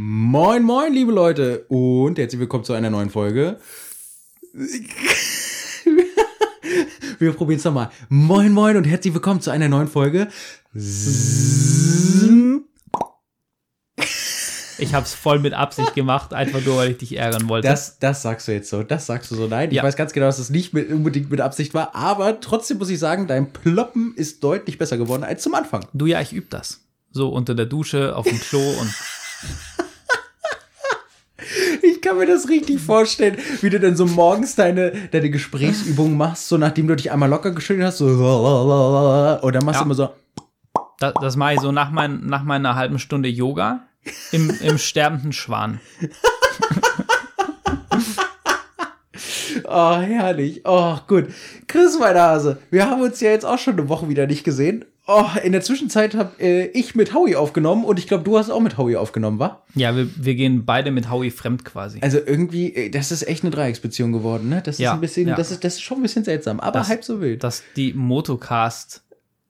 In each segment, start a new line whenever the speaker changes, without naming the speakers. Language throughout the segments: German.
Moin, moin, liebe Leute und herzlich willkommen zu einer neuen Folge. Wir probieren es nochmal. Moin, moin und herzlich willkommen zu einer neuen Folge.
Ich habe es voll mit Absicht gemacht, einfach nur, weil ich dich ärgern wollte.
Das, das sagst du jetzt so. Das sagst du so. Nein, ich
Ja.
weiß ganz genau, dass es nicht mit, unbedingt mit Absicht war, aber trotzdem muss ich sagen, dein Ploppen ist deutlich besser geworden als zum Anfang.
du ja, ich übe das. So unter der Dusche, auf dem Klo und
Ich kann mir das richtig vorstellen, wie du dann so morgens deine, deine Gesprächsübungen machst, so nachdem du dich einmal locker geschüttelt hast, so und dann machst
Ja.
du immer so.
das, das mache ich so nach, mein, nach meiner halben Stunde Yoga im, im sterbenden Schwan.
Oh, herrlich. Oh, gut. Chris, mein Hase, wir haben uns ja jetzt auch schon eine Woche wieder nicht gesehen. Oh, in der Zwischenzeit habe äh, ich mit Howie aufgenommen und ich glaube, du hast auch mit Howie aufgenommen, wa?
Ja, wir, wir gehen beide mit Howie fremd quasi.
Also irgendwie, äh, das ist echt eine Dreiecksbeziehung geworden, ne? Das ist
Ja,
ein bisschen,
ja.
das ist, das ist schon ein bisschen seltsam, aber
Das-
halb so wild.
Dass die Motocast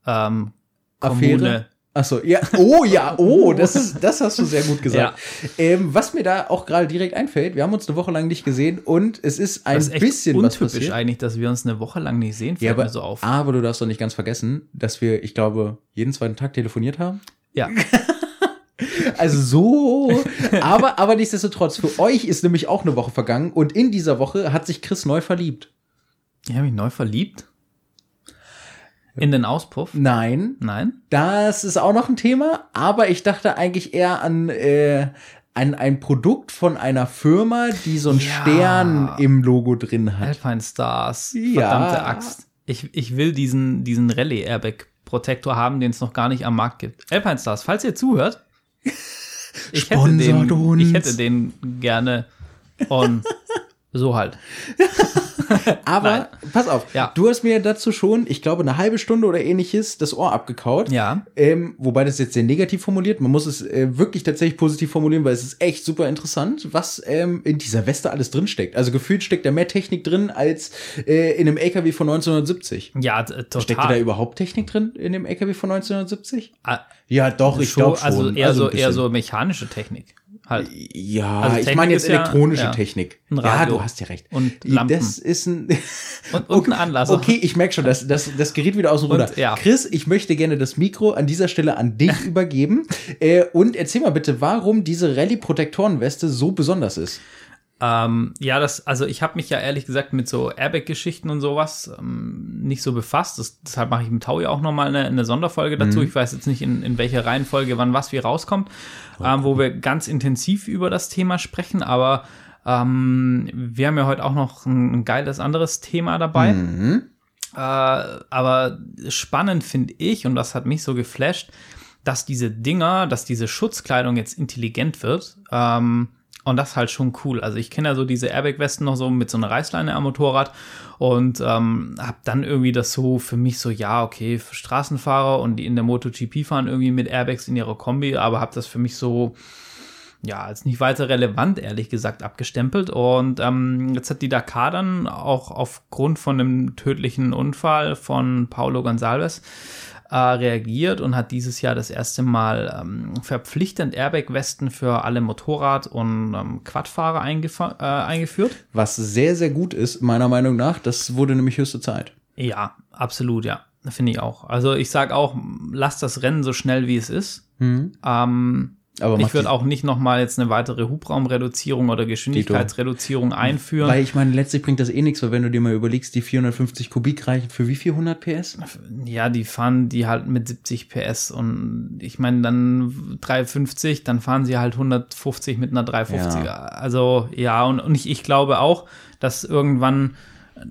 ähm,
Affäre?
Kommune.
Achso, ja, oh ja, oh, das ist, das hast du sehr gut gesagt.
Ja.
Ähm, was mir da auch gerade direkt einfällt, wir haben uns eine Woche lang nicht gesehen und es ist ein
Das ist
bisschen was
untypisch
passiert.
eigentlich, dass wir uns eine Woche lang nicht sehen, fällt
Ja, aber,
mir so auf.
aber du darfst doch nicht ganz vergessen, dass wir, ich glaube, jeden zweiten Tag telefoniert haben.
Ja,
Also so, aber, aber nichtsdestotrotz, für euch ist nämlich auch eine Woche vergangen und in dieser Woche hat sich Chris neu verliebt.
ich habe mich neu verliebt. In den Auspuff?
Nein,
Nein?
das ist auch noch ein Thema, aber ich dachte eigentlich eher an, äh, an ein Produkt von einer Firma, die so einen
Ja.
Stern im Logo drin hat.
Alpine Stars.
Ja.
Verdammte Axt. Ich, ich will diesen, diesen Rallye-Airbag-Protektor haben, den es noch gar nicht am Markt gibt. Alpine Stars, falls ihr zuhört, ich hätte, den, ich hätte den gerne und so halt.
Aber pass auf,
Ja.
du hast mir dazu schon, ich glaube, eine halbe Stunde oder ähnliches das Ohr abgekaut.
Ja.
Ähm, wobei das jetzt sehr negativ formuliert. Man muss es äh, wirklich tatsächlich positiv formulieren, weil es ist echt super interessant, was ähm, in dieser Weste alles drinsteckt. Also gefühlt steckt da mehr Technik drin als äh, in einem LKW von 1970.
Ja, t- total.
Steckt da überhaupt Technik drin in dem LKW von 1970?
Ah,
Ja, doch, ich glaube schon.
Also eher, so,
ein
eher so mechanische Technik. Halt.
Ja,
Also
ich meine jetzt
ja-
elektronische
ja.
Technik. Ja,
Radio.
du hast ja recht.
Und Lampen.
Das ist ein
Und, und ein Anlasser.
Okay, ich merke schon, das, das, das gerät wieder aus dem Ruder.
ja.
Chris, ich möchte gerne das Mikro an dieser Stelle an dich übergeben. Äh, und erzähl mal bitte, warum diese Rallye-Protektorenweste so besonders ist.
Ähm, ja, das, also ich habe mich ja ehrlich gesagt mit so Airbag-Geschichten und sowas ähm, nicht so befasst. Das, deshalb mache ich mit Taui auch nochmal eine, eine Sonderfolge dazu. Ich weiß jetzt nicht, in, in welcher Reihenfolge wann was wie rauskommt, ähm, wo wir ganz intensiv über das Thema sprechen. Aber ähm, wir haben ja heute auch noch ein, ein geiles anderes Thema dabei.
Mhm.
Äh, aber spannend finde ich, und das hat mich so geflasht, dass diese Dinger, dass diese Schutzkleidung jetzt intelligent wird. Ähm, und das ist halt schon cool. Also ich kenne ja so diese Airbag-Westen noch so mit so einer Reißleine am Motorrad und ähm, habe dann irgendwie das so für mich so, ja, okay, für Straßenfahrer und die in der MotoGP fahren irgendwie mit Airbags in ihrer Kombi, aber habe das für mich so, ja, als nicht weiter relevant, ehrlich gesagt, abgestempelt. Und ähm, jetzt hat die Dakar dann auch aufgrund von einem tödlichen Unfall von Paulo Gonçalves äh, reagiert und hat dieses Jahr das erste Mal ähm, verpflichtend Airbag-Westen für alle Motorrad- und ähm, Quadfahrer äh, eingeführt.
Was sehr, sehr gut ist, meiner Meinung nach. Das wurde nämlich höchste Zeit.
Ja, absolut, ja. Finde ich auch. Also ich sage auch, lasst das Rennen so schnell wie es ist. Ähm,
Aber
ich würde auch nicht noch mal jetzt eine weitere Hubraumreduzierung oder Geschwindigkeitsreduzierung einführen.
Weil ich meine, letztlich bringt das eh nichts, weil wenn du dir mal überlegst, die 450 Kubik reichen für wie viel 100 PS?
ja, die fahren die halt mit 70 PS und ich meine dann 350, dann fahren sie halt 150 mit einer 350er.
Ja.
Also ja, und, und ich, ich glaube auch, dass irgendwann,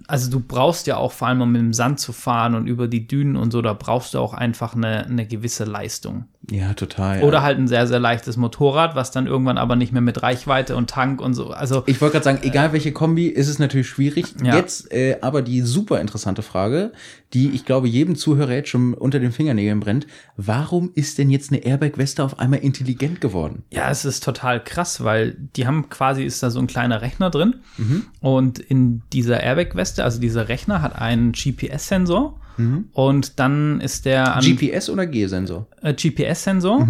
also du brauchst ja auch vor allem, um mit dem Sand zu fahren und über die Dünen und so, da brauchst du auch einfach eine, eine gewisse Leistung.
Ja, total.
Oder halt ein sehr, sehr leichtes Motorrad, was dann irgendwann aber nicht mehr mit Reichweite und Tank und so. Also
Ich wollte gerade sagen, egal welche Kombi, ist es natürlich schwierig.
Ja.
Jetzt äh, aber die super interessante Frage, die ich glaube jedem Zuhörer jetzt schon unter den Fingernägeln brennt. Warum ist denn jetzt eine Airbag-Weste auf einmal intelligent geworden?
Ja, es ist total krass, weil die haben quasi, ist da so ein kleiner Rechner drin und in dieser Airbag-Weste, also dieser Rechner hat einen GPS-Sensor und dann ist der an
GPS oder G-Sensor?
äh, GPS-Sensor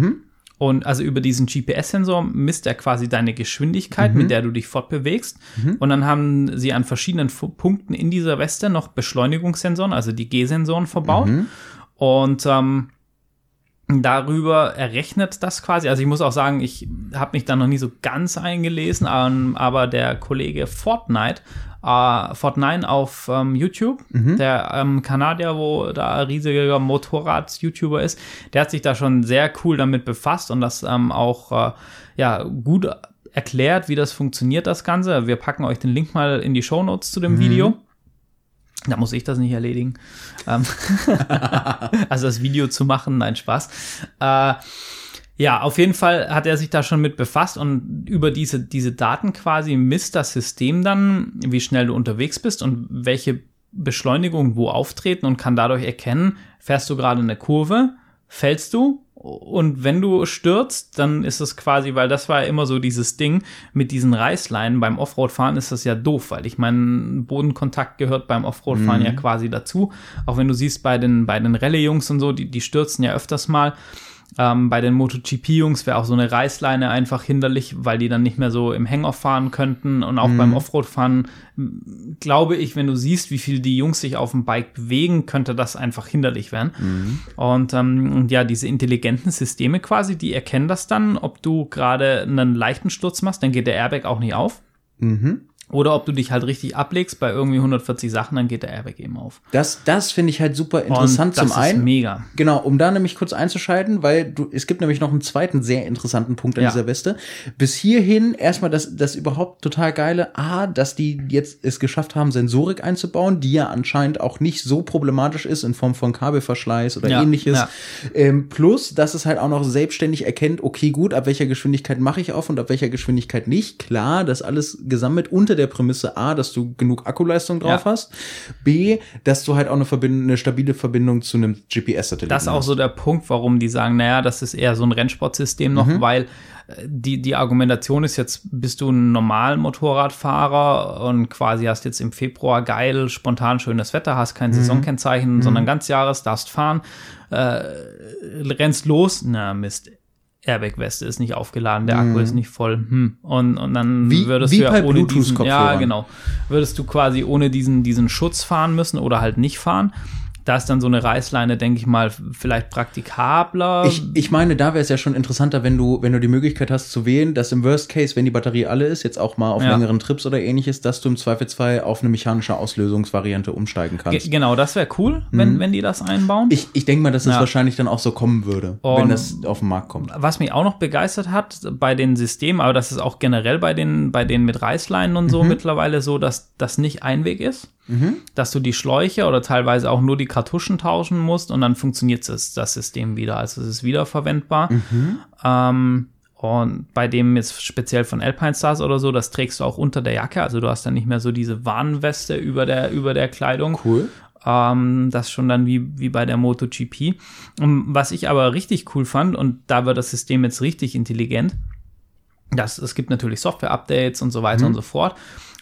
Und also über diesen GPS-Sensor misst er quasi deine Geschwindigkeit,
Mhm.
mit der du dich fortbewegst. Und dann haben sie an verschiedenen Fu- Punkten in dieser Weste noch Beschleunigungssensoren, also die G-Sensoren verbaut.
Mhm.
Und ähm, darüber errechnet das quasi. Also ich muss auch sagen, ich habe mich da noch nie so ganz eingelesen, ähm, aber der Kollege Fortnite, äh, Fortnite auf ähm, YouTube, der ähm, Kanadier, wo da riesiger Motorrad-YouTuber ist, der hat sich da schon sehr cool damit befasst und das ähm, auch äh, ja gut erklärt, wie das funktioniert, das Ganze. Wir packen euch den Link mal in die Shownotes zu dem Video. Da muss ich das nicht erledigen. Ähm, also das Video zu machen, nein, Spaß. Äh, ja, auf jeden Fall hat er sich da schon mit befasst und über diese, diese Daten quasi misst das System dann, wie schnell du unterwegs bist und welche Beschleunigung wo auftreten und kann dadurch erkennen, fährst du gerade eine Kurve, fällst du und wenn du stürzt, dann ist es quasi, weil das war ja immer so dieses Ding mit diesen Reißleinen beim Offroad-Fahren ist das ja doof, weil ich meine, Bodenkontakt gehört beim Offroad-Fahren ja quasi dazu. Auch wenn du siehst bei den, bei den Rallye-Jungs und so, die, die stürzen ja öfters mal. Ähm, bei den MotoGP-Jungs wäre auch so eine Reißleine einfach hinderlich, weil die dann nicht mehr so im Hangoff fahren könnten. Und auch beim Offroad-Fahren glaube ich, wenn du siehst, wie viel die Jungs sich auf dem Bike bewegen, könnte das einfach hinderlich werden. Und, ähm, und ja, diese intelligenten Systeme quasi, die erkennen das dann, ob du gerade einen leichten Sturz machst, dann geht der Airbag auch nicht auf.
Mhm.
Oder ob du dich halt richtig ablegst bei irgendwie 140 Sachen, dann geht der Airbag eben auf.
Das, das finde ich halt super interessant
und das
zum einen.
Ist mega.
Genau, um da nämlich kurz einzuschalten, weil du, es gibt nämlich noch einen zweiten sehr interessanten Punkt an
Ja.
dieser Weste. Bis hierhin erstmal das, das überhaupt total geile, A, dass die jetzt es geschafft haben, Sensorik einzubauen, die ja anscheinend auch nicht so problematisch ist in Form von Kabelverschleiß oder
Ja,
ähnliches.
ja.
Ähm, plus, dass es halt auch noch selbstständig erkennt, okay, gut, ab welcher Geschwindigkeit mache ich auf und ab welcher Geschwindigkeit nicht. Klar, das alles gesammelt unter der Prämisse A, dass du genug Akkuleistung drauf
Ja.
hast. B, dass du halt auch eine, Verbind eine stabile Verbindung zu einem GPS-Satelliten
Das ist auch
hast.
so der Punkt, warum die sagen, naja, das ist eher so ein Rennsportsystem noch,
Mhm.
weil äh, die, die Argumentation ist jetzt, bist du ein normal Motorradfahrer und quasi hast jetzt im Februar geil, spontan schönes Wetter, hast kein
Mhm.
Saisonkennzeichen, sondern ganz Jahres, darfst fahren, äh, rennst los, na Mist. Airbag-Weste ist nicht aufgeladen, der Akku ist nicht voll. Hm. Und, und dann
Mhm. Wie-
würdest
wie
du ja ohne diesen, ja, genau, würdest du quasi ohne diesen, diesen Schutz fahren müssen oder halt nicht fahren. Da ist dann so eine Reißleine, denke ich mal, vielleicht praktikabler.
Ich, ich meine, da wäre es ja schon interessanter, wenn du, wenn du die Möglichkeit hast zu wählen, dass im Worst Case, wenn die Batterie alle ist, jetzt auch mal auf
Ja.
längeren Trips oder ähnliches, dass du im Zweifelsfall auf eine mechanische Auslösungsvariante umsteigen
Ge-
kannst.
genau, das wäre cool, wenn, wenn die das einbauen.
Mhm. Ich, ich denke mal, dass das
Ja.
wahrscheinlich dann auch so kommen würde, wenn
Und-
das auf den Markt kommt.
Was mich auch noch begeistert hat bei den Systemen, aber das ist auch generell bei den, bei denen mit Reißleinen und
Mhm.
so mittlerweile so, dass das nicht Einweg ist. Dass du die Schläuche oder teilweise auch nur die Kartuschen tauschen musst und dann funktioniert das, das System wieder. Also es ist wiederverwendbar.
Mhm.
Ähm, und bei dem jetzt speziell von Alpine Stars oder so, das trägst du auch unter der Jacke. Also du hast dann nicht mehr so diese Warnweste über der, über der Kleidung.
Cool.
Ähm, das schon dann wie, wie bei der MotoGP. Und was ich aber richtig cool fand, und da wird das System jetzt richtig intelligent, dass es gibt natürlich Software-Updates und so weiter und so fort.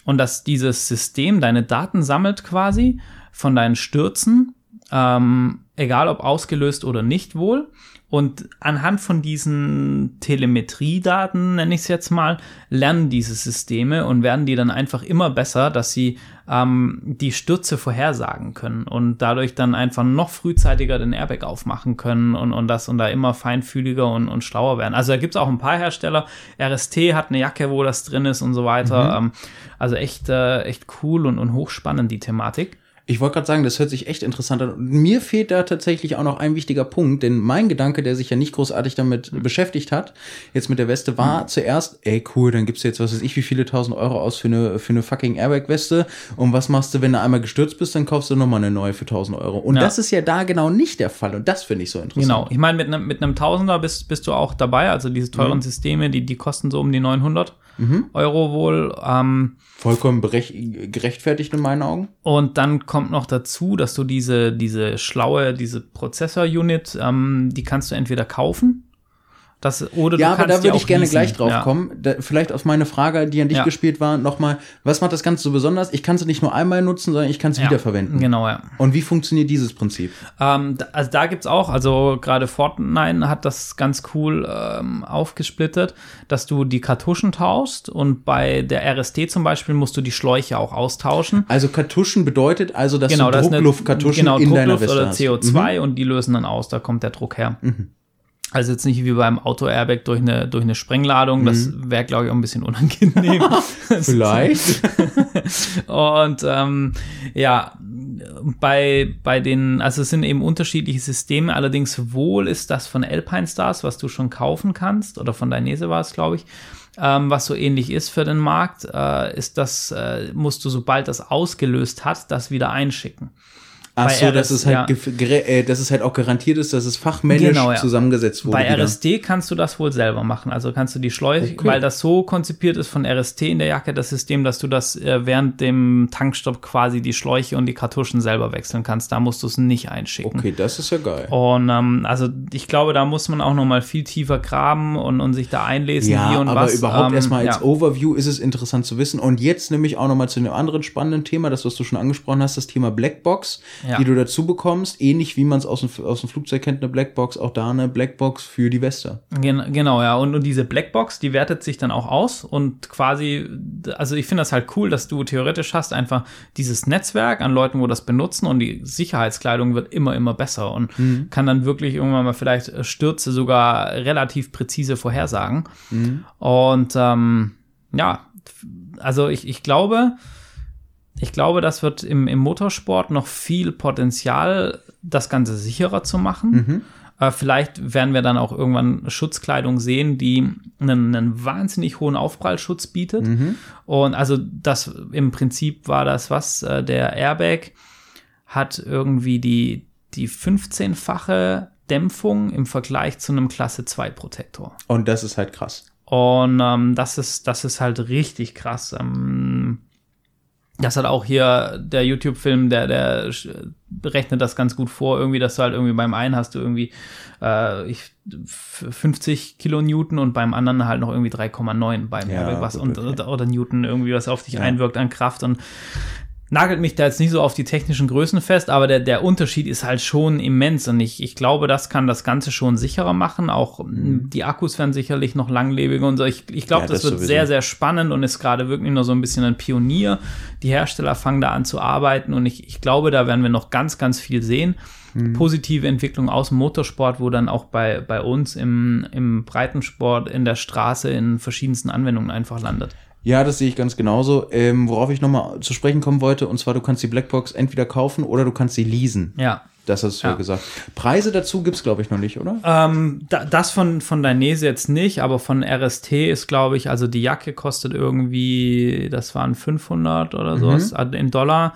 Und dass dieses System deine Daten sammelt quasi von deinen Stürzen, ähm, egal ob ausgelöst oder nicht wohl. Und anhand von diesen Telemetriedaten, nenne ich es jetzt mal, lernen diese Systeme und werden die dann einfach immer besser, dass sie ähm, die Stürze vorhersagen können und dadurch dann einfach noch frühzeitiger den Airbag aufmachen können und, und das und da immer feinfühliger und, und schlauer werden. Also da gibt es auch ein paar Hersteller. RST hat eine Jacke, wo das drin ist und so weiter. Ähm, also echt, äh, echt cool und, und hochspannend die Thematik.
Ich wollte gerade sagen, das hört sich echt interessant an. Mir fehlt da tatsächlich auch noch ein wichtiger Punkt, denn mein Gedanke, der sich ja nicht großartig damit beschäftigt hat, jetzt mit der Weste, war zuerst, ey cool, dann gibst du jetzt, was weiß ich, wie viele tausend Euro aus für eine, für eine fucking Airbag-Weste und was machst du, wenn du einmal gestürzt bist, dann kaufst du nochmal eine neue für tausend Euro. Und
Ja.
das ist ja da genau nicht der Fall und das finde ich so interessant.
Genau. Ich meine, mit einem mit einem Tausender bist, bist du auch dabei. Also diese teuren Systeme, die, die kosten so um die 900 Euro wohl. Ähm,
Vollkommen gerechtfertigt in meinen Augen.
Und dann kommt noch dazu, dass du diese, diese schlaue, diese Prozessor-Unit, ähm, die kannst du entweder kaufen Das, oder
ja,
du
aber
kannst
da würde ich gerne
leasen.
gleich drauf
ja.
kommen. Da, vielleicht auf meine Frage, die an dich
Ja.
gespielt war, nochmal, was macht das Ganze so besonders? Ich kann es nicht nur einmal nutzen, sondern ich kann es
Ja,
wiederverwenden.
Genau, ja.
Und wie funktioniert dieses Prinzip?
Ähm, da- also da gibt's auch, also gerade Fortnite hat das ganz cool ähm, aufgesplittet, dass du die Kartuschen tauschst und bei der RSD zum Beispiel musst du die Schläuche auch austauschen.
Also Kartuschen bedeutet also, dass
Genau,
du Druckluftkartuschen
genau,
in deiner
Druckluft
Weste
oder
hast. Mhm.
CO2 und die lösen dann aus, da kommt der Druck her. Also jetzt nicht wie beim Auto-Airbag durch eine, durch eine Sprengladung, das wäre, glaube ich, auch ein bisschen unangenehm.
Mhm. Vielleicht.
Und ähm, ja, bei, bei den, also es sind eben unterschiedliche Systeme, allerdings wohl ist das von Alpine Stars, was du schon kaufen kannst, oder von Dainese war es, glaube ich, ähm, was so ähnlich ist für den Markt, äh, ist das, äh, musst du, sobald das ausgelöst hat, das wieder einschicken.
Ach so, dass
RS,
es halt,
ja.
äh, dass es halt auch garantiert ist, dass es fachmännisch
Genau, ja.
zusammengesetzt wurde.
Bei
wieder.
RSD kannst du das wohl selber machen. Also kannst du die Schläuche,
Okay.
weil das so konzipiert ist von RST in der Jacke, das System, dass du das äh, während dem Tankstopp quasi die Schläuche und die Kartuschen selber wechseln kannst. Da musst du es nicht einschicken.
Okay, das ist ja geil.
Und ähm, also ich glaube, da muss man auch noch mal viel tiefer graben und, und sich da einlesen,
Ja,
wie und
aber
was.
überhaupt
Ähm,
erstmal als
ja.
Overview ist es interessant zu wissen. Und jetzt nämlich auch nochmal zu einem anderen spannenden Thema, das, was du schon angesprochen hast, das Thema Blackbox,
Ja.
die du dazu bekommst. Ähnlich wie man es aus dem, aus dem Flugzeug kennt, eine Blackbox, auch da eine Blackbox für die Weste.
Gen genau, ja. Und, und diese Blackbox, die wertet sich dann auch aus und quasi, also ich finde das halt cool, dass du theoretisch hast einfach dieses Netzwerk an Leuten, wo das benutzen und die Sicherheitskleidung wird immer, immer besser und kann dann wirklich irgendwann mal vielleicht Stürze sogar relativ präzise vorhersagen. Und ähm, ja, also ich, ich glaube, ich glaube, das wird im, im Motorsport noch viel Potenzial, das Ganze sicherer zu machen. Äh, vielleicht werden wir dann auch irgendwann Schutzkleidung sehen, die einen, einen wahnsinnig hohen Aufprallschutz bietet. Und also das im Prinzip war das, was äh, der Airbag hat irgendwie die, die 15-fache Dämpfung im Vergleich zu einem Klasse 2 Protektor.
Und das ist halt krass.
Und ähm, das ist, das ist halt richtig krass. Ähm, das hat auch hier der YouTube-Film, der, der sch- rechnet das ganz gut vor, irgendwie, dass du halt irgendwie beim einen hast du irgendwie äh, ich, f- 50 Kilonewton und beim anderen halt noch irgendwie 3,9 beim
Ja,
was und, oder Newton irgendwie was auf dich
Ja.
einwirkt an Kraft und nagelt mich da jetzt nicht so auf die technischen Größen fest, aber der, der Unterschied ist halt schon immens und ich, ich glaube, das kann das Ganze schon sicherer machen. Auch mh, die Akkus werden sicherlich noch langlebiger und so. Ich, ich glaube,
Mhm. Ja,
das,
das
wird
sowieso.
sehr, sehr spannend und ist gerade wirklich nur so ein bisschen ein Pionier. Die Hersteller fangen da an zu arbeiten und ich, ich glaube, da werden wir noch ganz, ganz viel sehen.
Mhm.
Positive Entwicklung aus dem Motorsport, wo dann auch bei, bei uns im, im Breitensport in der Straße in verschiedensten Anwendungen einfach landet.
Ja, das sehe ich ganz genauso. Ähm, worauf ich nochmal zu sprechen kommen wollte, und zwar, du kannst die Blackbox entweder kaufen oder du kannst sie leasen.
Ja,
Das hast du ja gesagt. Preise dazu gibt's glaube ich, noch nicht, oder?
Ähm, da, das von, von Dainese jetzt nicht, aber von RST ist, glaube ich, also die Jacke kostet irgendwie, das waren 500 oder sowas in Dollar.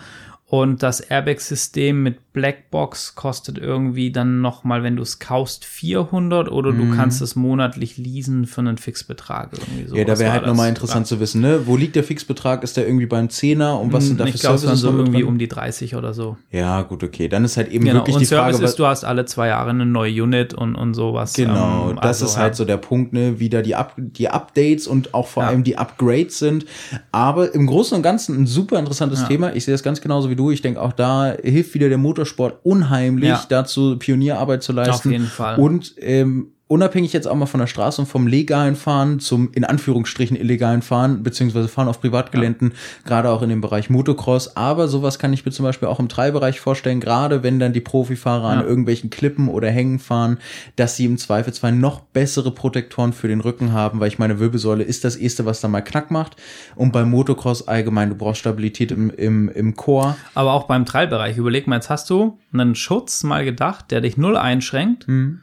Und das Airbag-System mit Blackbox kostet irgendwie dann nochmal, wenn du es kaufst, 400 oder du kannst es monatlich leasen für einen Fixbetrag. Irgendwie so.
ja, da wäre halt nochmal interessant zu wissen, ne? Wo liegt der Fixbetrag? Ist der irgendwie beim Zehner? Und was sind da für
Hm, Ich glaube, es waren so
noch mit
irgendwie
drin?
um die 30 oder so.
Ja, gut, okay. Dann ist halt eben
Genau.
wirklich
Und
die
Service
Frage,
ist, du hast alle zwei Jahre eine neue Unit und, und sowas.
Genau,
Ähm,
das
also,
ist
ja.
halt so der Punkt, ne, wie da die, Up die Updates und auch vor
Ja.
allem die Upgrades sind. Aber im Großen und Ganzen ein super interessantes
Ja.
Thema. Ich sehe das ganz genauso wie du. Ich denke, auch da hilft wieder der Motorsport unheimlich
Ja.
dazu, Pionierarbeit zu leisten.
Auf jeden Fall.
Und ähm, unabhängig jetzt auch mal von der Straße und vom legalen Fahren zum in Anführungsstrichen illegalen Fahren, beziehungsweise Fahren auf Privatgeländen, gerade auch in dem Bereich Motocross. Aber sowas kann ich mir zum Beispiel auch im Teilbereich vorstellen, gerade wenn dann die Profifahrer an
Ja.
irgendwelchen Klippen oder Hängen fahren, dass sie im Zweifelsfall noch bessere Protektoren für den Rücken haben, weil ich meine, Wirbelsäule ist das erste, was da mal Knack macht. Und beim Motocross allgemein, du brauchst Stabilität im, im, im Chor.
Aber auch beim Trailbereich, überleg mal, jetzt hast du einen Schutz mal gedacht, der dich null einschränkt.
Mhm.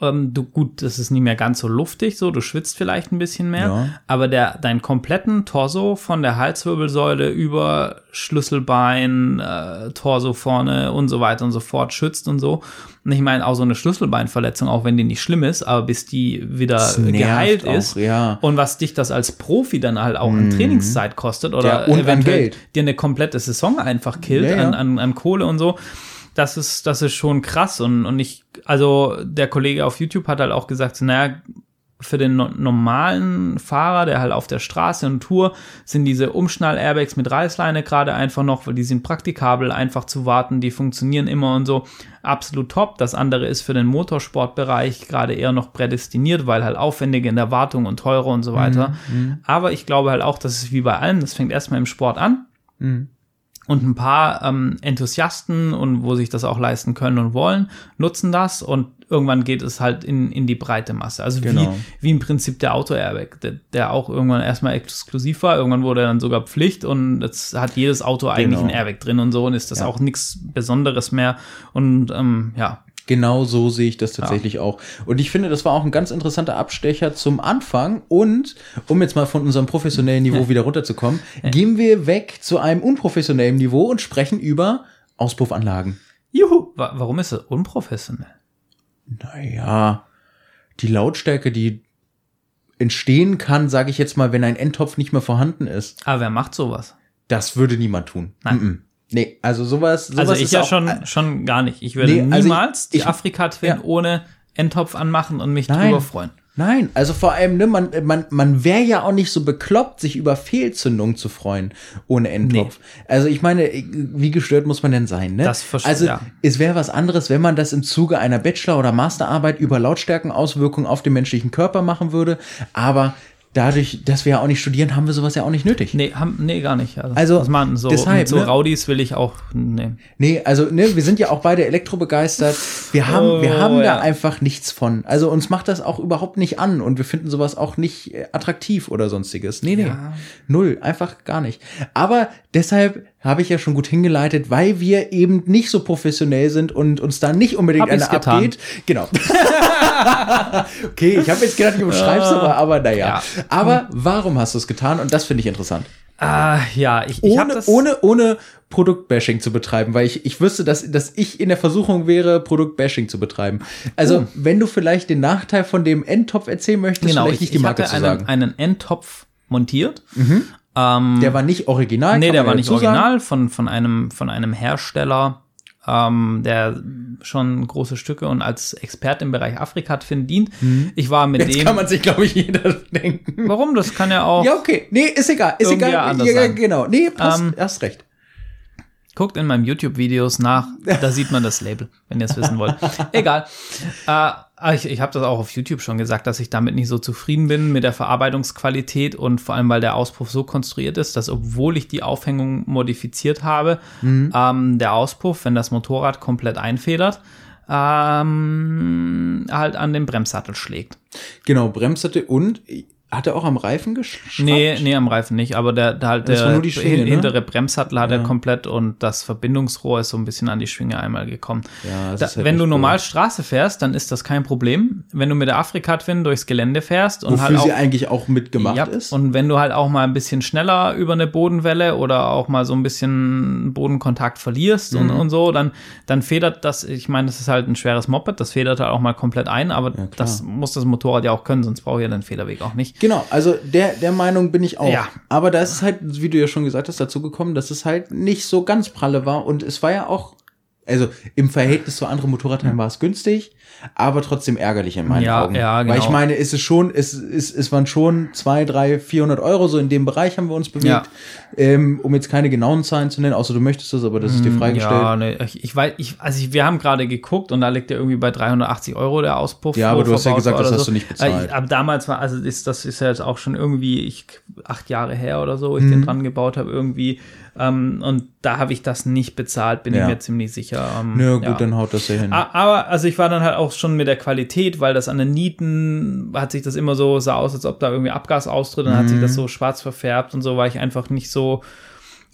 Ähm, du, gut, das ist nicht mehr ganz so luftig, so, du schwitzt vielleicht ein bisschen mehr,
Ja.
aber der, deinen kompletten Torso von der Halswirbelsäule über Schlüsselbein, äh, Torso vorne und so weiter und so fort schützt und so. Und ich meine, auch so eine Schlüsselbeinverletzung, auch wenn die nicht schlimm ist, aber bis die wieder geheilt
auch,
ist
ja.
und was dich das als Profi dann halt auch an Trainingszeit kostet oder
Ja,
eventuell dir eine komplette Saison einfach killt. An, an, an Kohle und so. Das ist, das ist schon krass. Und, und ich, also der Kollege auf YouTube hat halt auch gesagt, naja, für den no normalen Fahrer, der halt auf der Straße und Tour, sind diese Umschnall-Airbags mit Reißleine gerade einfach noch, weil die sind praktikabel, einfach zu warten, die funktionieren immer und so. Absolut top. Das andere ist für den Motorsportbereich gerade eher noch prädestiniert, weil halt aufwendig in der Wartung und teurer und so weiter. Mhm. Aber ich glaube halt auch, dass es wie bei allem, das fängt erstmal im Sport an. Mhm. Und ein paar ähm, Enthusiasten und wo sich das auch leisten können und wollen, nutzen das und irgendwann geht es halt in, in die breite Masse. Also genau. wie, wie im Prinzip der Auto-Airbag, der, der auch irgendwann erstmal exklusiv war, irgendwann wurde er dann sogar Pflicht und jetzt hat jedes Auto eigentlich genau. ein Airbag drin und so und ist das ja. auch nichts Besonderes mehr. Und ähm, ja,
Genau so sehe ich das tatsächlich ja. auch. Und ich finde, das war auch ein ganz interessanter Abstecher zum Anfang. Und um jetzt mal von unserem professionellen Niveau wieder runterzukommen, gehen wir weg zu einem unprofessionellen Niveau und sprechen über Auspuffanlagen.
Juhu, warum ist es unprofessionell?
Naja, die Lautstärke, die entstehen kann, sage ich jetzt mal, wenn ein Endtopf nicht mehr vorhanden ist.
Aber wer macht sowas?
Das würde niemand tun. Nein. Mm -mm. Nee, also sowas, sowas
Also ich ja auch, schon, schon gar nicht. Ich würde nee, also niemals ich, die Afrika-Twin ja. ohne Endtopf anmachen und mich Nein. drüber freuen.
Nein, also vor allem, ne, man, man, man wäre ja auch nicht so bekloppt, sich über Fehlzündung zu freuen ohne Endtopf. Nee. Also ich meine, wie gestört muss man denn sein, ne?
Das verstehe
Also ja. es wäre was anderes, wenn man das im Zuge einer Bachelor- oder Masterarbeit über Lautstärkenauswirkungen auf den menschlichen Körper machen würde. Aber dadurch, dass wir ja auch nicht studieren, haben wir sowas ja auch nicht nötig.
Nee, haben, nee gar nicht.
Also, also was
man so, deshalb, so ne? Raudis will ich auch nehmen.
Nee, also ne, wir sind ja auch beide elektrobegeistert. Wir haben, oh, wir haben ja. da einfach nichts von. Also uns macht das auch überhaupt nicht an und wir finden sowas auch nicht äh, attraktiv oder sonstiges. Nee, nee. Ja. Null, einfach gar nicht. Aber deshalb habe ich ja schon gut hingeleitet, weil wir eben nicht so professionell sind und uns da nicht unbedingt
eine abgeht.
Genau. okay, ich habe jetzt gedacht, ich umschreib's aber, aber naja. Ja. Aber warum hast du es getan? Und das finde ich interessant.
Ah, ja, ich,
ich ohne, ohne, ohne Produktbashing zu betreiben, weil ich, ich wüsste, dass, dass ich in der Versuchung wäre, Produktbashing zu betreiben. Also, oh. wenn du vielleicht den Nachteil von dem Endtopf erzählen möchtest,
genau, vielleicht nicht die Marke zu sagen. einen Endtopf montiert.
Mhm. Ähm, der war nicht original?
Nee, der war nicht original von, von, einem, von einem Hersteller, ähm, der schon große Stücke und als Experte im Bereich Afrika dient. Mhm. Ich war mit
Jetzt
dem.
kann man sich, glaube ich, jeder denken.
Warum? Das kann ja auch.
Ja, okay. Nee, ist egal. Ist egal.
Anders ja, sein.
genau. Nee, passt. Ähm, hast recht.
Guckt in meinem YouTube-Videos nach, da sieht man das Label, wenn ihr es wissen wollt. Egal. Äh, ich ich habe das auch auf YouTube schon gesagt, dass ich damit nicht so zufrieden bin mit der Verarbeitungsqualität und vor allem, weil der Auspuff so konstruiert ist, dass obwohl ich die Aufhängung modifiziert habe, mhm. ähm, der Auspuff, wenn das Motorrad komplett einfedert, ähm, halt an den Bremssattel schlägt.
Genau, Bremssattel und hat er auch am Reifen geschraubt?
Nee, nee, am Reifen nicht, aber der, der halt der
Schwinge, ne?
hintere Bremssattel hat ja. er komplett und das Verbindungsrohr ist so ein bisschen an die Schwinge einmal gekommen.
Ja,
da, halt wenn du normal cool. Straße fährst, dann ist das kein Problem. Wenn du mit der Afrika-Twin durchs Gelände fährst und
Wofür
halt auch,
sie eigentlich auch mitgemacht ja, ist.
Und wenn du halt auch mal ein bisschen schneller über eine Bodenwelle oder auch mal so ein bisschen Bodenkontakt verlierst mhm. und, und so, dann, dann federt das, ich meine, das ist halt ein schweres Moped, das federt halt auch mal komplett ein, aber das muss das Motorrad ja auch können, sonst braucht ja den Federweg auch nicht.
Genau, also der, der Meinung bin ich auch. Ja. Aber da ist es halt, wie du ja schon gesagt hast, dazu gekommen, dass es halt nicht so ganz pralle war. Und es war ja auch, also im Verhältnis zu anderen Motorradteilen war es günstig aber trotzdem ärgerlich in meinen
ja,
Augen.
Ja, genau.
Weil ich meine, ist es schon, es, es, es waren schon zwei, drei, vierhundert Euro, so in dem Bereich haben wir uns bewegt. Ja. Ähm, um jetzt keine genauen Zahlen zu nennen, außer du möchtest das, aber das ist dir hm, freigestellt. Ja,
ne, ich, ich weiß, ich, also ich, wir haben gerade geguckt und da liegt ja irgendwie bei 380 Euro der Auspuff.
Ja, aber du hast ja gesagt, das hast so. du nicht bezahlt.
Aber damals war, also ist, das ist ja jetzt auch schon irgendwie ich, acht Jahre her oder so, wo ich mhm. den dran gebaut habe, irgendwie ähm, und da habe ich das nicht bezahlt, bin ja. ich mir ziemlich sicher.
Ähm, ja, gut, ja. dann haut das ja hin.
Aber also ich war dann halt auch schon mit der Qualität, weil das an den Nieten hat sich das immer so, sah aus, als ob da irgendwie Abgas austritt, dann mhm. hat sich das mhm. so schwarz verfärbt und so war ich einfach nicht so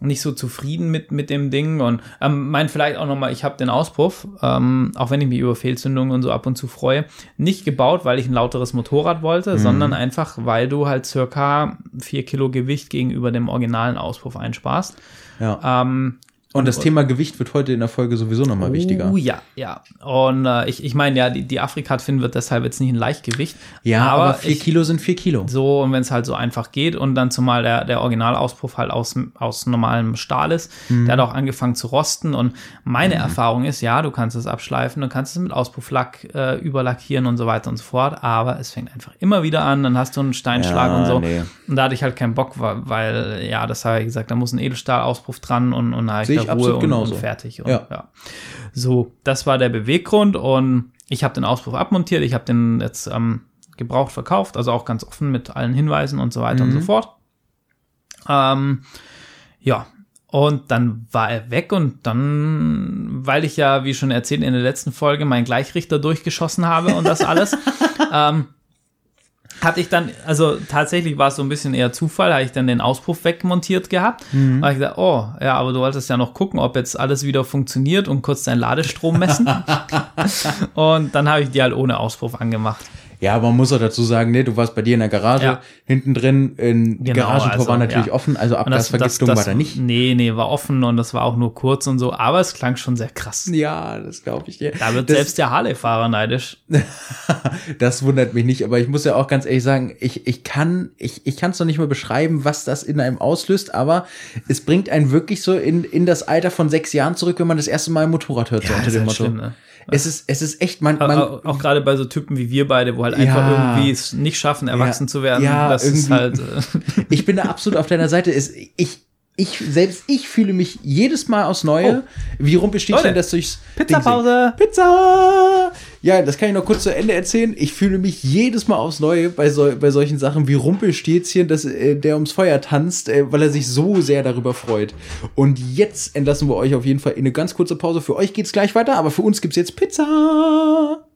nicht so zufrieden mit, mit dem Ding und ähm, mein vielleicht auch nochmal, ich habe den Auspuff, ähm, auch wenn ich mich über Fehlzündungen und so ab und zu freue, nicht gebaut, weil ich ein lauteres Motorrad wollte, mhm. sondern einfach, weil du halt circa vier Kilo Gewicht gegenüber dem originalen Auspuff einsparst.
Ja.
Ähm,
Und das Thema Gewicht wird heute in der Folge sowieso nochmal wichtiger.
Oh ja, ja. Und äh, ich, ich meine ja, die, die Afrika-Fin wird deshalb jetzt nicht ein Leichtgewicht.
Ja, aber, aber vier
ich,
Kilo sind vier Kilo.
So, und wenn es halt so einfach geht und dann zumal der, der Originalauspuff halt aus, aus normalem Stahl ist,
Mhm.
der hat auch angefangen zu rosten. Und meine Erfahrung ist, ja, du kannst es abschleifen, du kannst es mit Auspufflack äh, überlackieren und so weiter und so fort, aber es fängt einfach immer wieder an, dann hast du einen Steinschlag
Ja,
und so.
nee.
Und da hatte ich halt keinen Bock, weil, weil ja, das habe ich gesagt, da muss ein Edelstahlauspuff dran und, und da ich Ruhe
absolut
und,
genauso.
und fertig. Und,
Ja.
ja. So, das war der Beweggrund und ich habe den Auspuff abmontiert, ich habe den jetzt ähm, gebraucht verkauft, also auch ganz offen mit allen Hinweisen und so weiter und so fort. Ähm, ja, und dann war er weg und dann, weil ich ja, wie schon erzählt in der letzten Folge, meinen Gleichrichter durchgeschossen habe und das alles, ähm, hatte ich dann, also tatsächlich war es so ein bisschen eher Zufall, habe ich dann den Auspuff wegmontiert gehabt. Mhm. habe ich gesagt, oh, ja, aber du wolltest ja noch gucken, ob jetzt alles wieder funktioniert und kurz deinen Ladestrom messen. und dann habe ich die halt ohne Auspuff angemacht.
Ja, aber man muss auch dazu sagen, nee, du warst bei dir in der Garage,
Ja.
hinten drin, ein
Genau,
Garagentor
also,
war natürlich
ja.
offen, also
das-
Abgasvergiftung
das-
war da nicht.
Nee, nee, war offen und das war auch nur kurz und so, aber es klang schon sehr krass.
Ja, das glaube ich dir.
Da wird
das,
selbst der Harley-Fahrer neidisch.
das wundert mich nicht, aber ich muss ja auch ganz ehrlich sagen, ich, ich kann ich, ich kann es noch nicht mal beschreiben, was das in einem auslöst, aber es bringt einen wirklich so in, in das Alter von sechs Jahren zurück, wenn man das erste Mal ein Motorrad hört, so unter dem
halt
Motto.
schlimm, ne?
Es ist, es ist echt, man, man
auch, auch gerade bei so Typen wie wir beide, wo halt einfach
Ja.
irgendwie es nicht schaffen, erwachsen zu werden.
Ja,
das ist halt. Äh,
ich bin da absolut auf deiner Seite. Es, ich, ich, selbst ich fühle mich jedes Mal aufs Neue, wie Rumpelstilzchen,
Leute,
das durchs
Pizzapause.
Pizza! Ja, das kann ich noch kurz zu Ende erzählen. Ich fühle mich jedes Mal aufs Neue bei, so, bei solchen Sachen wie Rumpelstilzchen, dass, äh, der ums Feuer tanzt, äh, weil er sich so sehr darüber freut. Und jetzt entlassen wir euch auf jeden Fall in eine ganz kurze Pause. Für euch geht's gleich weiter, aber für uns gibt's jetzt Pizza!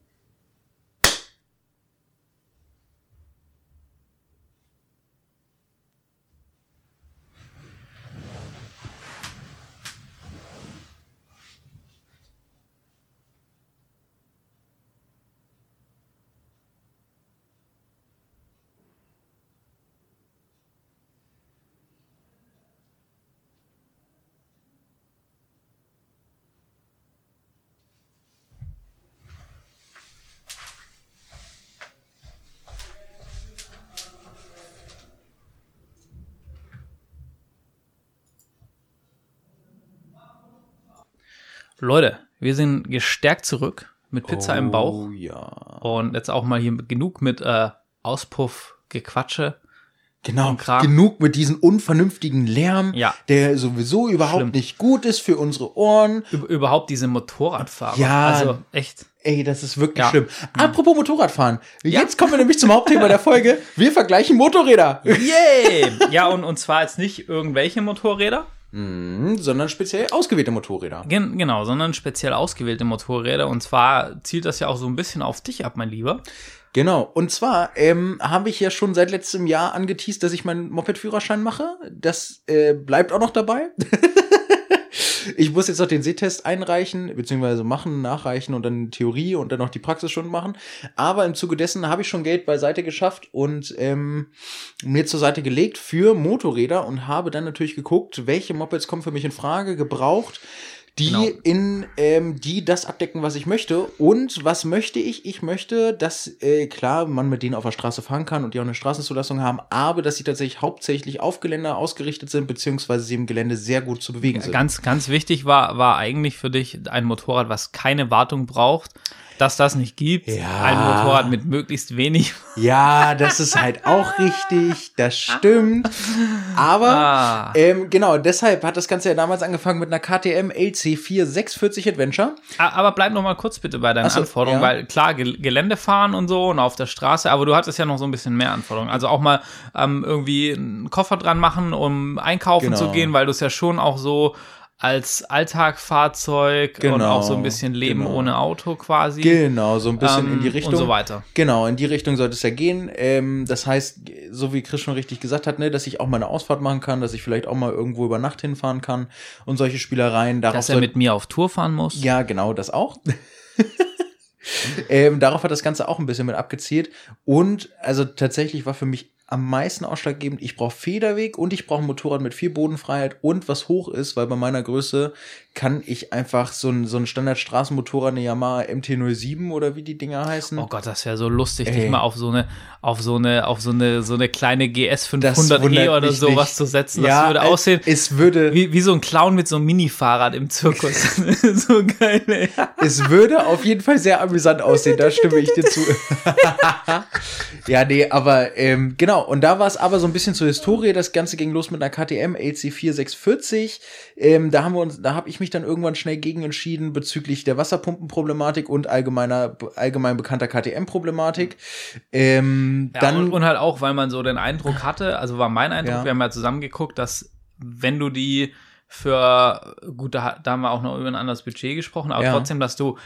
Leute, wir sind gestärkt zurück mit Pizza im Bauch.
Oh ja.
Und jetzt auch mal hier genug mit äh, Auspuff-Gequatsche.
Genau,
und Kram.
genug mit diesem unvernünftigen Lärm,
Ja.
der sowieso überhaupt
Schlimm.
nicht gut ist für unsere Ohren.
Über, überhaupt diese Motorradfahrer.
Ja.
Also echt.
Ey, das ist wirklich
Ja.
schlimm. Apropos Motorradfahren. Jetzt kommen wir nämlich zum Hauptthema der Folge. Wir vergleichen Motorräder.
Yay! ja, und, und zwar jetzt nicht irgendwelche Motorräder,
Mhm, sondern speziell ausgewählte Motorräder.
Gen genau, sondern speziell ausgewählte Motorräder. Und zwar zielt das ja auch so ein bisschen auf dich ab, mein Lieber.
Genau. Und zwar ähm, habe ich ja schon seit letztem Jahr angeteased, dass ich meinen Moped-Führerschein mache. Das äh, bleibt auch noch dabei. ich muss jetzt noch den Sehtest einreichen, beziehungsweise machen, nachreichen und dann Theorie und dann noch die Praxis schon machen. Aber im Zuge dessen habe ich schon Geld beiseite geschafft und ähm, mir zur Seite gelegt für Motorräder und habe dann natürlich geguckt, welche Mopeds kommen für mich in Frage, gebraucht die
Genau.
in ähm, die das abdecken, was ich möchte. Und was möchte ich? Ich möchte, dass äh, klar man mit denen auf der Straße fahren kann und die auch eine Straßenzulassung haben, aber dass sie tatsächlich hauptsächlich auf Gelände ausgerichtet sind, beziehungsweise sie im Gelände sehr gut zu bewegen sind.
Ganz, ganz wichtig war, war eigentlich für dich ein Motorrad, was keine Wartung braucht. Dass das nicht gibt.
Ja.
Ein Motorrad mit möglichst wenig.
Ja, das ist halt auch richtig, das stimmt. Aber
Ah.
ähm, genau, deshalb hat das Ganze ja damals angefangen mit einer KTM LC4 640 Adventure.
A- Aber bleib noch mal kurz bitte bei deinen
so,
Anforderungen,
ja.
weil klar, Gel Gelände fahren und so und auf der Straße, aber du hattest ja noch so ein bisschen mehr Anforderungen. Also auch mal ähm, irgendwie einen Koffer dran machen, um einkaufen
Genau.
zu gehen, weil du es ja schon auch so als Alltagfahrzeug und
Genau,
auch so ein bisschen Leben
genau.
ohne Auto quasi.
Genau, so ein bisschen
ähm,
in die Richtung.
Und so weiter.
Genau, in die Richtung sollte es ja gehen. Ähm, das heißt, so wie Chris schon richtig gesagt hat, ne, dass ich auch mal eine Ausfahrt machen kann, dass ich vielleicht auch mal irgendwo über Nacht hinfahren kann und solche Spielereien. Darauf
Dass er mit mir auf Tour fahren muss.
ja, genau, das auch. ähm, darauf hat das Ganze auch ein bisschen mit abgezielt. Und also tatsächlich war für mich am meisten ausschlaggebend. Ich brauche Federweg und ich brauche ein Motorrad mit viel Bodenfreiheit und was hoch ist, weil bei meiner Größe kann ich einfach so ein, so ein Standard-Straßenmotorrad, eine Yamaha MT-07 oder wie die Dinger heißen.
Oh Gott, das wäre so lustig,
Ey.
dich mal auf so eine, auf so eine, auf so eine, so eine kleine GS
Das
500e
wundert
oder sowas
nicht.
zu setzen. Das
Ja,
würde
äh,
aussehen
Es würde,
wie, wie so ein Clown mit so einem Mini-Fahrrad im Zirkus. so geil, ey.
es würde auf jeden Fall sehr amüsant aussehen, da stimme ich dir zu. ja, nee, aber ähm, genau, und da war es aber so ein bisschen zur Historie. Das Ganze ging los mit einer KTM LC46. Ähm, da haben wir uns, da habe ich mich dann irgendwann schnell gegen entschieden bezüglich der Wasserpumpenproblematik und allgemeiner, allgemein bekannter KTM-Problematik. Ähm,
Ja,
dann
und, und halt auch, weil man so den Eindruck hatte, also war mein Eindruck,
Ja.
wir haben ja zusammen geguckt, dass wenn du die für, gut, da, da haben wir auch noch über ein anderes Budget gesprochen, aber
Ja.
trotzdem, dass du,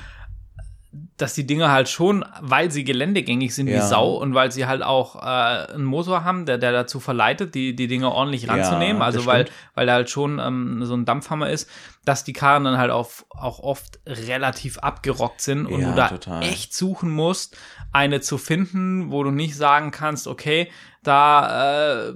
dass die Dinge halt schon, weil sie geländegängig sind wie
Ja.
Sau und weil sie halt auch äh, einen Motor haben, der, der dazu verleitet, die, die Dinge ordentlich ranzunehmen,
Ja,
also weil, weil der halt schon ähm, so ein Dampfhammer ist, dass die Karren dann halt auf, auch oft relativ abgerockt sind und
Ja,
du da
total.
echt suchen musst, eine zu finden, wo du nicht sagen kannst, okay, da äh,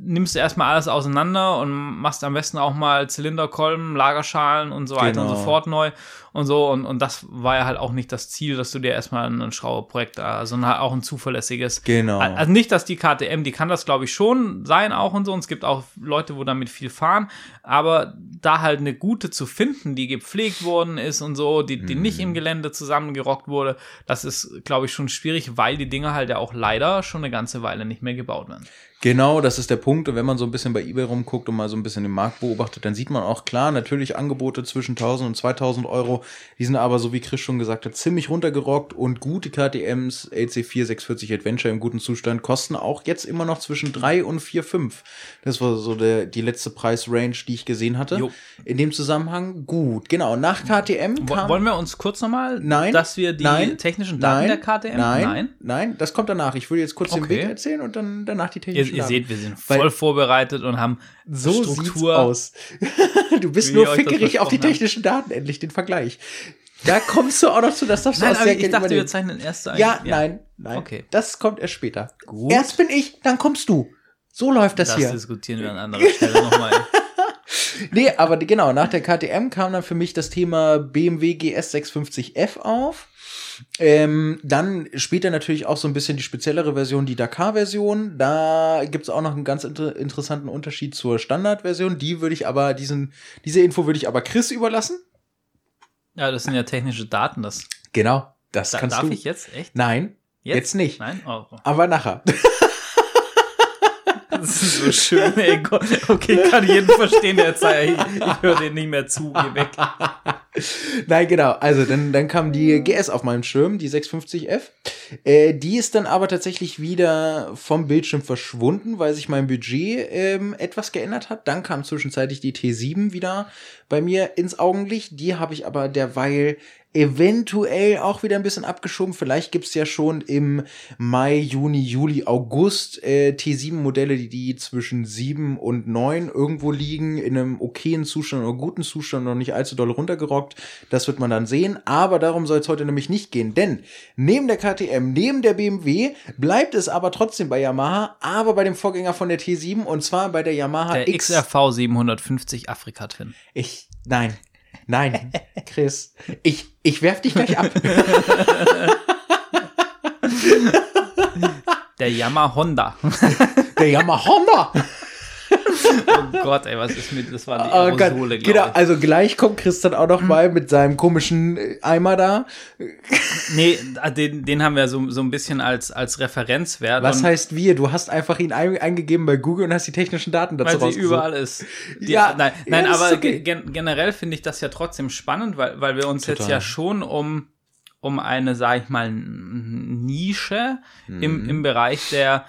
nimmst du erstmal alles auseinander und machst am besten auch mal Zylinderkolben, Lagerschalen und so weiter und so
Genau.
fort neu und so. Und, und das war ja halt auch nicht das Ziel, dass du dir erstmal ein Schrauberprojekt, äh, sondern halt auch ein zuverlässiges.
Genau.
Also nicht, dass die KTM, die kann das glaube ich schon sein auch und so. Und es gibt auch Leute, wo damit viel fahren. Aber da halt eine gute zu finden, die gepflegt worden ist und so, die, die nicht
Mhm.
im Gelände zusammengerockt wurde, das ist glaube ich schon schwierig, weil die Dinger halt ja auch leider schon eine ganze Weile nicht mehr gebaut werden.
Genau, das ist der Punkt. Und wenn man so ein bisschen bei eBay rumguckt und mal so ein bisschen den Markt beobachtet, dann sieht man auch klar, natürlich Angebote zwischen 1000 und 2000 Euro. Die sind aber, so wie Chris schon gesagt hat, ziemlich runtergerockt und gute KTMs, LC4 640 Adventure im guten Zustand, kosten auch jetzt immer noch zwischen 3 und 4, 5. Das war so der, die letzte Preisrange, die ich gesehen hatte.
Jo.
In dem Zusammenhang gut. Genau, nach KTM kam...
Wollen wir uns kurz nochmal,
Nein.
dass wir die
Nein.
technischen Daten
nein,
der KTM?
Nein, nein, das kommt danach. Ich will jetzt kurz den
Okay.
Weg erzählen und dann danach die technischen
ihr seht, wir sind
Weil-
voll vorbereitet und haben
So
Struktur.
sieht's aus. du bist nur
das
fickerig auf die technischen Daten, endlich den Vergleich. Da kommst du auch noch zu, das darfst du
Nein,
auch
aber
sehr
ich dachte, wir zeichnen erst ein.
Ja, nein, nein.
Okay.
Das kommt erst später.
Gut.
Erst bin ich, dann kommst du. So läuft das,
Das
hier.
diskutieren wir an anderer Stelle nochmal.
Nee, aber genau, nach der KTM kam dann für mich das Thema BMW GS 650F auf. Ähm, dann später natürlich auch so ein bisschen die speziellere Version, die Dakar-Version. Da gibt's auch noch einen ganz inter interessanten Unterschied zur Standard-Version. Die würde ich aber, diesen, diese Info würde ich aber Chris überlassen.
Ja, das sind ja technische Daten. Das
Genau, das
da,
kannst
darf
du.
ich jetzt echt?
Nein, jetzt, nicht.
Nein? Oh,
Aber nachher.
das ist so schön. Ey, Gott. Okay, ich kann jeden verstehen, der sagt, ich, ich höre den nicht mehr zu, geh weg.
Nein, genau. Also dann, dann kam die GS auf meinem Schirm, die 650F. Äh, die ist dann aber tatsächlich wieder vom Bildschirm verschwunden, weil sich mein Budget ähm, etwas geändert hat. Dann kam zwischenzeitlich die T7 wieder bei mir ins Augenlicht. Die habe ich aber derweil eventuell auch wieder ein bisschen abgeschoben. Vielleicht gibt's ja schon im Mai, Juni, Juli, August äh, T7-Modelle, die, die zwischen 7 und 9 irgendwo liegen, in einem okayen Zustand oder guten Zustand, noch nicht allzu doll runtergerockt. Das wird man dann sehen. Aber darum soll es heute nämlich nicht gehen. Denn neben der KTM, neben der BMW, bleibt es aber trotzdem bei Yamaha, aber bei dem Vorgänger von der T7 und zwar bei der Yamaha
Der
X.
XRV 750 Afrika Twin.
Ich, nein, nein, Chris, ich, ich werf dich gleich ab.
Der Yamaha Honda.
Der Yamaha Honda.
Oh Gott, ey, was ist mit, das waren die
Oh Gott,
Aerosole,
genau,
glaube ich.
also gleich kommt Chris dann auch noch mal mit seinem komischen äh, Eimer da.
Nee, den, den haben wir so, so ein bisschen als, als Referenzwert.
Was
und
heißt wir? Du hast einfach ihn ein, eingegeben bei Google und hast die technischen Daten dazu
weil sie überall ist. Die,
Ja,
nein,
ja,
nein
ist
aber
okay.
gen generell finde ich das ja trotzdem spannend, weil, weil wir uns jetzt
Total.
ja schon um, um eine, sag ich mal, Nische
Mhm.
im, im Bereich der,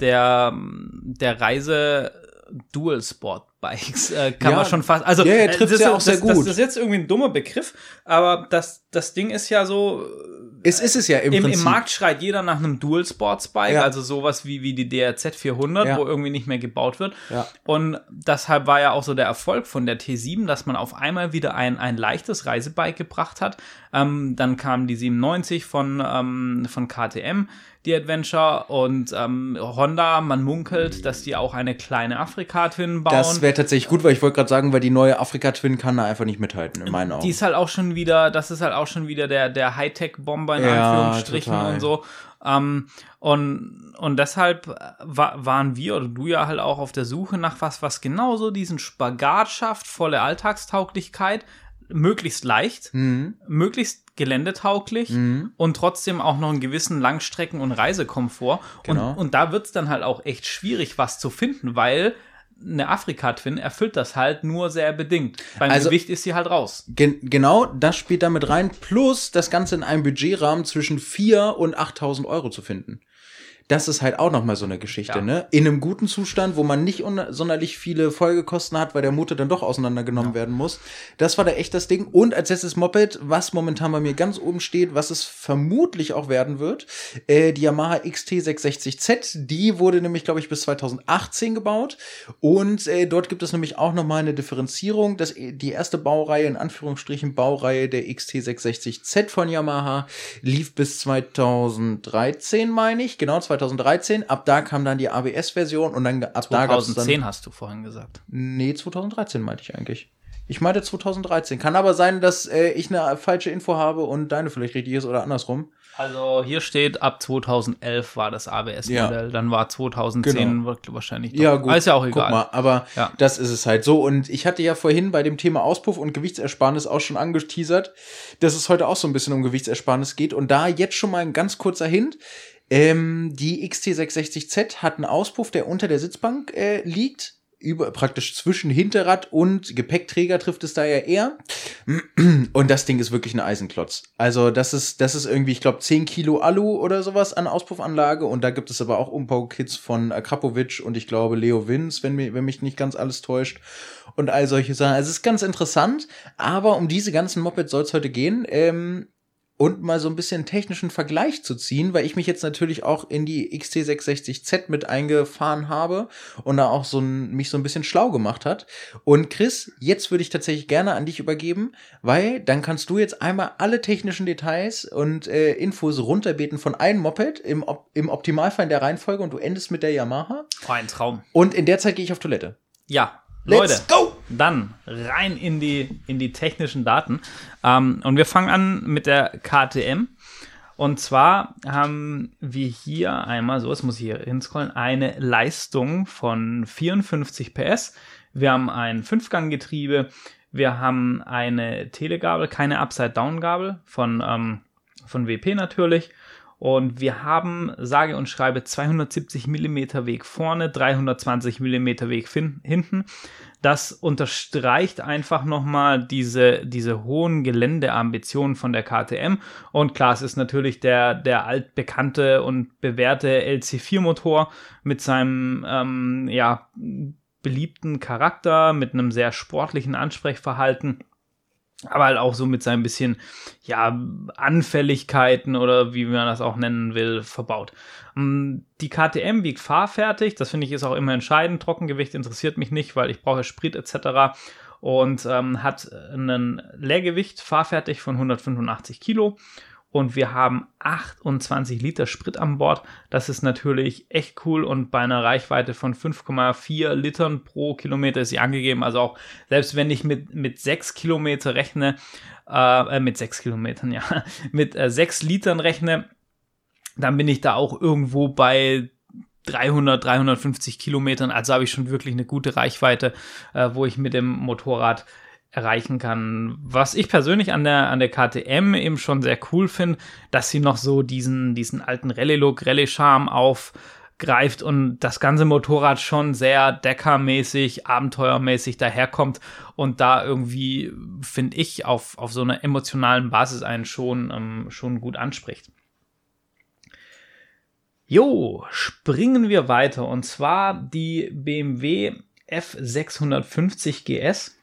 der, der Reise Dual Sport Bikes äh, kann
Ja.
man schon fast also
Ja,
äh,
trifft's
das,
ja auch sehr
das, Das,
gut.
das ist jetzt irgendwie ein dummer Begriff, aber das das Ding ist ja so
Es ist es ja im,
im,
Prinzip.
Im Markt schreit jeder nach einem Dual Sports Bike,
Ja.
also sowas wie, wie die DRZ 400,
Ja.
wo irgendwie nicht mehr gebaut wird.
Ja.
Und deshalb war ja auch so der Erfolg von der T7, dass man auf einmal wieder ein, ein leichtes Reisebike gebracht hat. Ähm, dann kam die 97 von, ähm, von KTM, die Adventure. Und ähm, Honda, man munkelt, dass die auch eine kleine Afrika-Twin bauen.
Das wäre tatsächlich gut, weil ich wollte gerade sagen, weil die neue Afrika-Twin kann da einfach nicht mithalten, in meinen Augen.
Die ist halt auch schon wieder, das ist halt auch schon wieder der, der Hightech-Bomber in
Ja,
Anführungsstrichen
total.
und so. Ähm, und, und deshalb wa waren wir oder du ja halt auch auf der Suche nach was, was genauso diesen Spagat schafft, volle Alltagstauglichkeit, möglichst leicht,
Mhm.
möglichst geländetauglich und trotzdem auch noch einen gewissen Langstrecken- und Reisekomfort.
Genau.
Und, und da wird's dann halt auch echt schwierig, was zu finden, weil eine Afrika-Twin erfüllt das halt nur sehr bedingt. Beim
Also-
Gewicht ist sie halt raus.
Gen genau, das spielt damit rein, plus das Ganze in einem Budgetrahmen zwischen 4 und 8000 Euro zu finden. Das ist halt auch noch mal so eine Geschichte,
Ja.
ne? In einem guten Zustand, wo man nicht sonderlich viele Folgekosten hat, weil der Motor dann doch auseinandergenommen werden muss. Das war da echt das Ding. Und als letztes Moped, was momentan bei mir ganz oben steht, was es vermutlich auch werden wird, äh, die Yamaha XT660Z. Die wurde nämlich, glaube ich, bis 2018 gebaut. Und äh, dort gibt es nämlich auch noch mal eine Differenzierung. Das, die erste Baureihe, in Anführungsstrichen Baureihe der XT660Z von Yamaha, lief bis 2013, meine ich. Genau, 2013. Ab da kam dann die ABS-Version und dann ab da gab es dann
2010 hast du vorhin gesagt.
Nee, 2013 meinte ich eigentlich. Ich meinte 2013. Kann aber sein, dass äh, ich eine falsche Info habe und deine vielleicht richtig ist oder andersrum.
Also hier steht, ab 2011 war das ABS-Modell, dann war 2010
Genau.
wirklich wahrscheinlich doch.
Ja, gut.
Aber ist ja auch
Guck
egal.
mal, aber
Ja.
das ist es halt so. Und ich hatte ja vorhin bei dem Thema Auspuff und Gewichtsersparnis auch schon angeteasert, dass es heute auch so ein bisschen um Gewichtsersparnis geht. Und da jetzt schon mal ein ganz kurzer Hint. Ähm, die XT660Z hat einen Auspuff, der unter der Sitzbank äh, liegt. Über, praktisch zwischen Hinterrad und Gepäckträger trifft es da ja eher. Und das Ding ist wirklich ein Eisenklotz. Also das ist, das ist irgendwie, ich glaube, 10 Kilo Alu oder sowas an Auspuffanlage. Und da gibt es aber auch Umbaukits von Akrapovic und ich glaube Leo Vince, wenn, wenn mich nicht ganz alles täuscht. Und all solche Sachen. Also es ist ganz interessant. Aber um diese ganzen Mopeds soll es heute gehen. Ähm, und mal so ein bisschen technischen Vergleich zu ziehen, weil ich mich jetzt natürlich auch in die XT660Z mit eingefahren habe und da auch so ein, mich so ein bisschen schlau gemacht hat. Und Chris, jetzt würde ich tatsächlich gerne an dich übergeben, weil dann kannst du jetzt einmal alle technischen Details und äh, Infos runterbeten von einem Moped im, Op im Optimalfall in der Reihenfolge und du endest mit der Yamaha.
Oh, ein Traum.
Und in der Zeit gehe ich auf Toilette.
Ja,
Let's
Leute,
go!
Dann rein in die, in die technischen Daten. Ähm, und wir fangen an mit der KTM. Und zwar haben wir hier einmal, so, jetzt muss ich hier hinscrollen, eine Leistung von 54 PS. Wir haben ein Fünfganggetriebe. Wir haben eine Telegabel, keine Upside-Down-Gabel von, ähm, von WP natürlich. Und wir haben, sage und schreibe, 270 Millimeter Weg vorne, 320 Millimeter Weg hinten. Das unterstreicht einfach nochmal diese, diese hohen Geländeambitionen von der KTM. Und klar, es ist natürlich der, der altbekannte und bewährte LC4-Motor mit seinem, ähm, ja, beliebten Charakter, mit einem sehr sportlichen Ansprechverhalten aber halt auch so mit seinem bisschen, ja, Anfälligkeiten oder wie man das auch nennen will, verbaut. Mm, Die KTM wiegt fahrfertig, das finde ich ist auch immer entscheidend. Trockengewicht interessiert mich nicht, weil ich brauche Sprit etc. Und ähm, hat ein Leergewicht fahrfertig von 185 Kilo. Und wir haben 28 Liter Sprit an Bord. Das ist natürlich echt cool. Und bei einer Reichweite von 5,4 Litern pro Kilometer ist sie angegeben. Also auch selbst wenn ich mit, mit 6 Kilometer rechne, äh, äh, mit 6 Kilometern, ja, mit äh, 6 Litern rechne, dann bin ich da auch irgendwo bei 300, 350 Kilometern. Also habe ich schon wirklich eine gute Reichweite, äh, wo ich mit dem Motorrad erreichen kann. Was ich persönlich an der, an der KTM eben schon sehr cool finde, dass sie noch so diesen, diesen alten Rallye-Look, Rallye-Charme aufgreift und das ganze Motorrad schon sehr deckermäßig, abenteuermäßig daherkommt und da irgendwie, finde ich, auf, auf so einer emotionalen Basis einen schon, ähm, schon gut anspricht. Jo, springen wir weiter und zwar die BMW F650 GS.